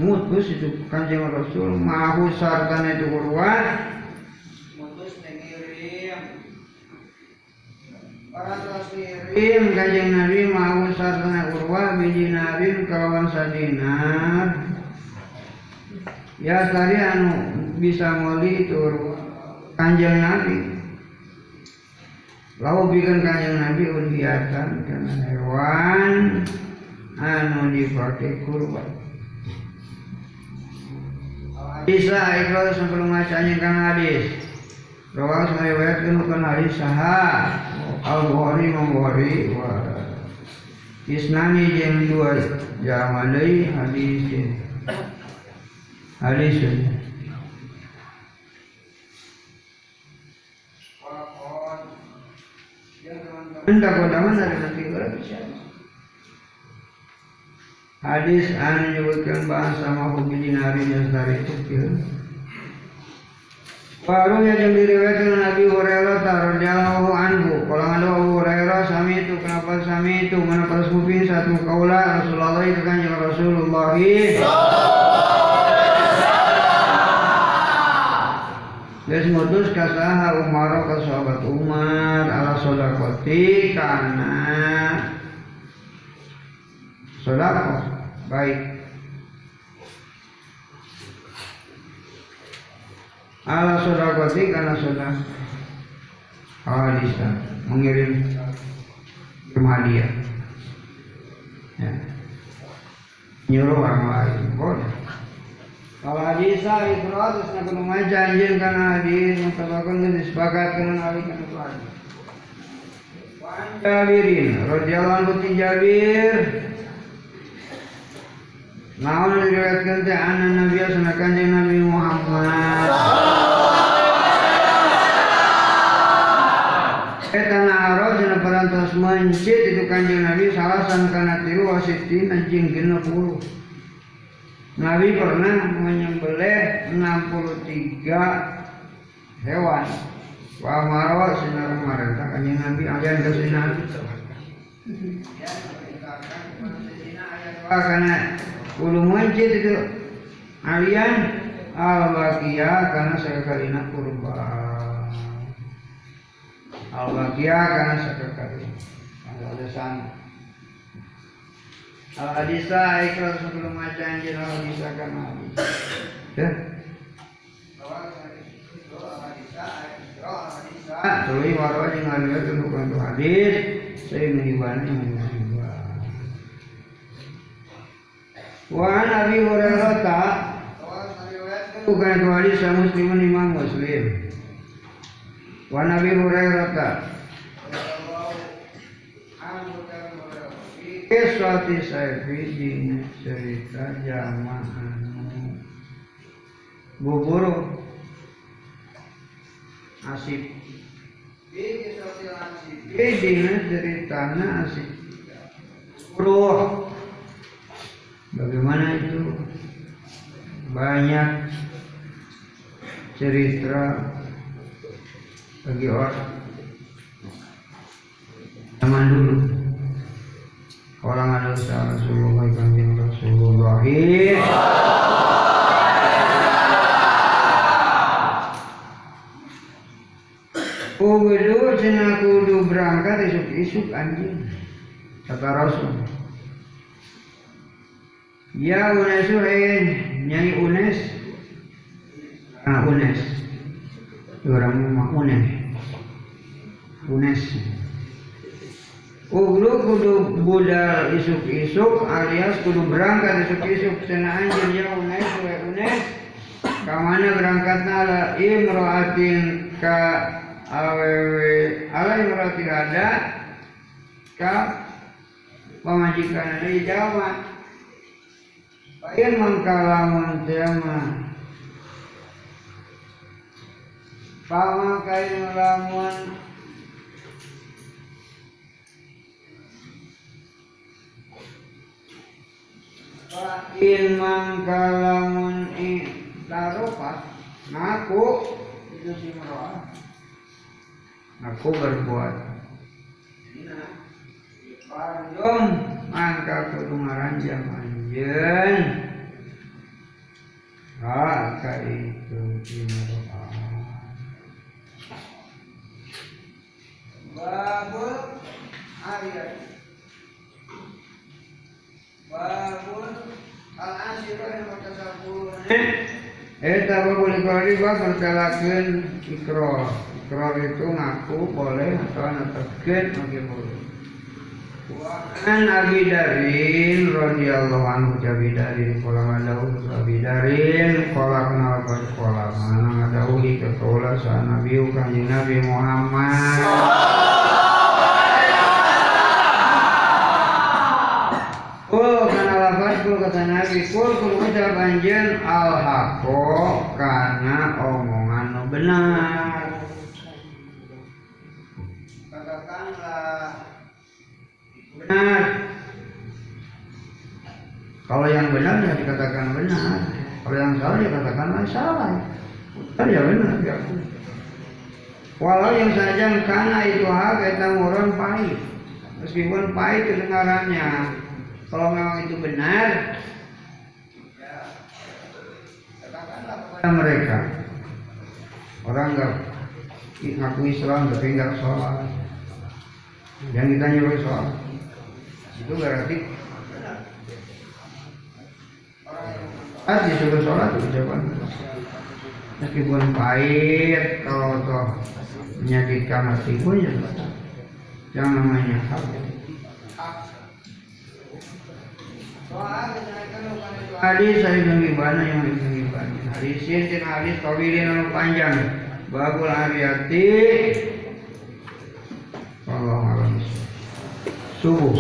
Speaker 1: mutus itu kanjeng Rasul mahu sartana itu Urwat mutus mengirim Ngirim kanjeng Nabi mahu sartana Urwat biji Nabi kawan sadinar Ya tadi anu bisa meli itu kanjeng Nabi. Lalu bikin kanjeng Nabi udiatan karena hewan anu dipakai kurban. Bisa ikhlas sebelum macanya kan hadis. Rawang meriwayatkan bukan hadis sahah. Wa Isnani jeung dua zaman deui hadis hadis Hendak kondangan dari nanti bisa. Hadis anu menyebutkan bahasa dinari yang dari itu Baru yang diriwayatkan Nabi Hurairah radhiyallahu anhu. Kalau ada Abu Hurairah sami itu kenapa sami itu mana pas kuping satu kaula Rasulullah itu kan yang Rasulullah. Terus mutus kasaha Umar ke sahabat Umar ala sodakoti karena sodako baik ala sodakoti karena sodak hadisa mengirim hadiah. Ya. nyuruh orang lain boleh. Kalau hadisa ifrat terus nak kudu maca anjeun kana hadis mutabakun geus disepakatkeun ali kana Jabirin radhiyallahu ti Jabir Naon diriwayatkeun teh anna Nabi kanjeng Nabi Muhammad Eta naro dina parantos mencit itu kanjeng Nabi salasan kana tilu wasitin anjing genep puluh Nabi pernah menyembelih 63 hewan. Wa marwa sinar marenta kanjeng Nabi alian ke Nabi. Karena kudu mencit itu alian al bakia karena sekalina kurban. Al bakia karena sekalina. Ada sana. Al hadisa ikhlas sebelum maca anjir al hadisa kan hadis. Ya. Tului warwa jeung ngaliwat untuk bantu hadis saya menghibani menghibah. Wa an Abi Hurairah bukan hadis sah muslimun imam muslim. Wa nabi hurairah ta Kiswati Saifi di cerita jamaah bubur. Asip Ini ceritanya asik Ruh Bagaimana itu? Banyak Cerita Bagi orang. Zaman dulu. Orang ada usaha Rasulullah Kanjeng Rasulullah. Kudu cina kudu berangkat isuk-isuk anjing. Kata Rasul Ya Unesu eh Nyai Unes. Ah Unes. Orang rumah Unes. Unes. Uglu kudu budal isuk-isuk alias kudu berangkat isuk-isuk. Cina anjing ya Unes we Unes. Kamana berangkatna la imroatin ka awewe alai merati ada ka pemajikan dari Jawa Payen mangkalamun tema Pamakain lamun Pain mangkalamun i tarupat ngaku. Itu si meroah aku berbuat. Pandum mangka kudu ngaranjang anjeun Raka itu imro'ah Babul ayat Eta babul ikrar bab berkalakeun ikrar. Ikrar itu ngaku boleh atau netepkeun oge boleh An Abi Darin radhiyallahu anhu Abi Darin kala ngadau Abi Darin kala kenal kan kala mana ngadau di ketola sa Nabi kanjeng Nabi Muhammad. Kul kana lafaz kul kata Nabi. Kul kul ucap anjeun al haqo omongan benar benar. Kalau yang benar ya dikatakan benar. Kalau yang salah ya katakanlah salah. Benar ya benar ya. Walau yang saja karena itu hak kita murun pahit. Meskipun pahit kedengarannya. Kalau memang itu benar, ya, mereka. Orang nggak ngaku Islam tapi nggak sholat. Yang ditanya oleh sholat itu berarti Ah, disuruh sholat ucapan meskipun pahit kalau toh menyakitkan hati pun ya yang namanya hak. Hadis saya gimana yang gimana? Hadis ini hadis kawilin anu panjang. Babul ariyati Allah どう、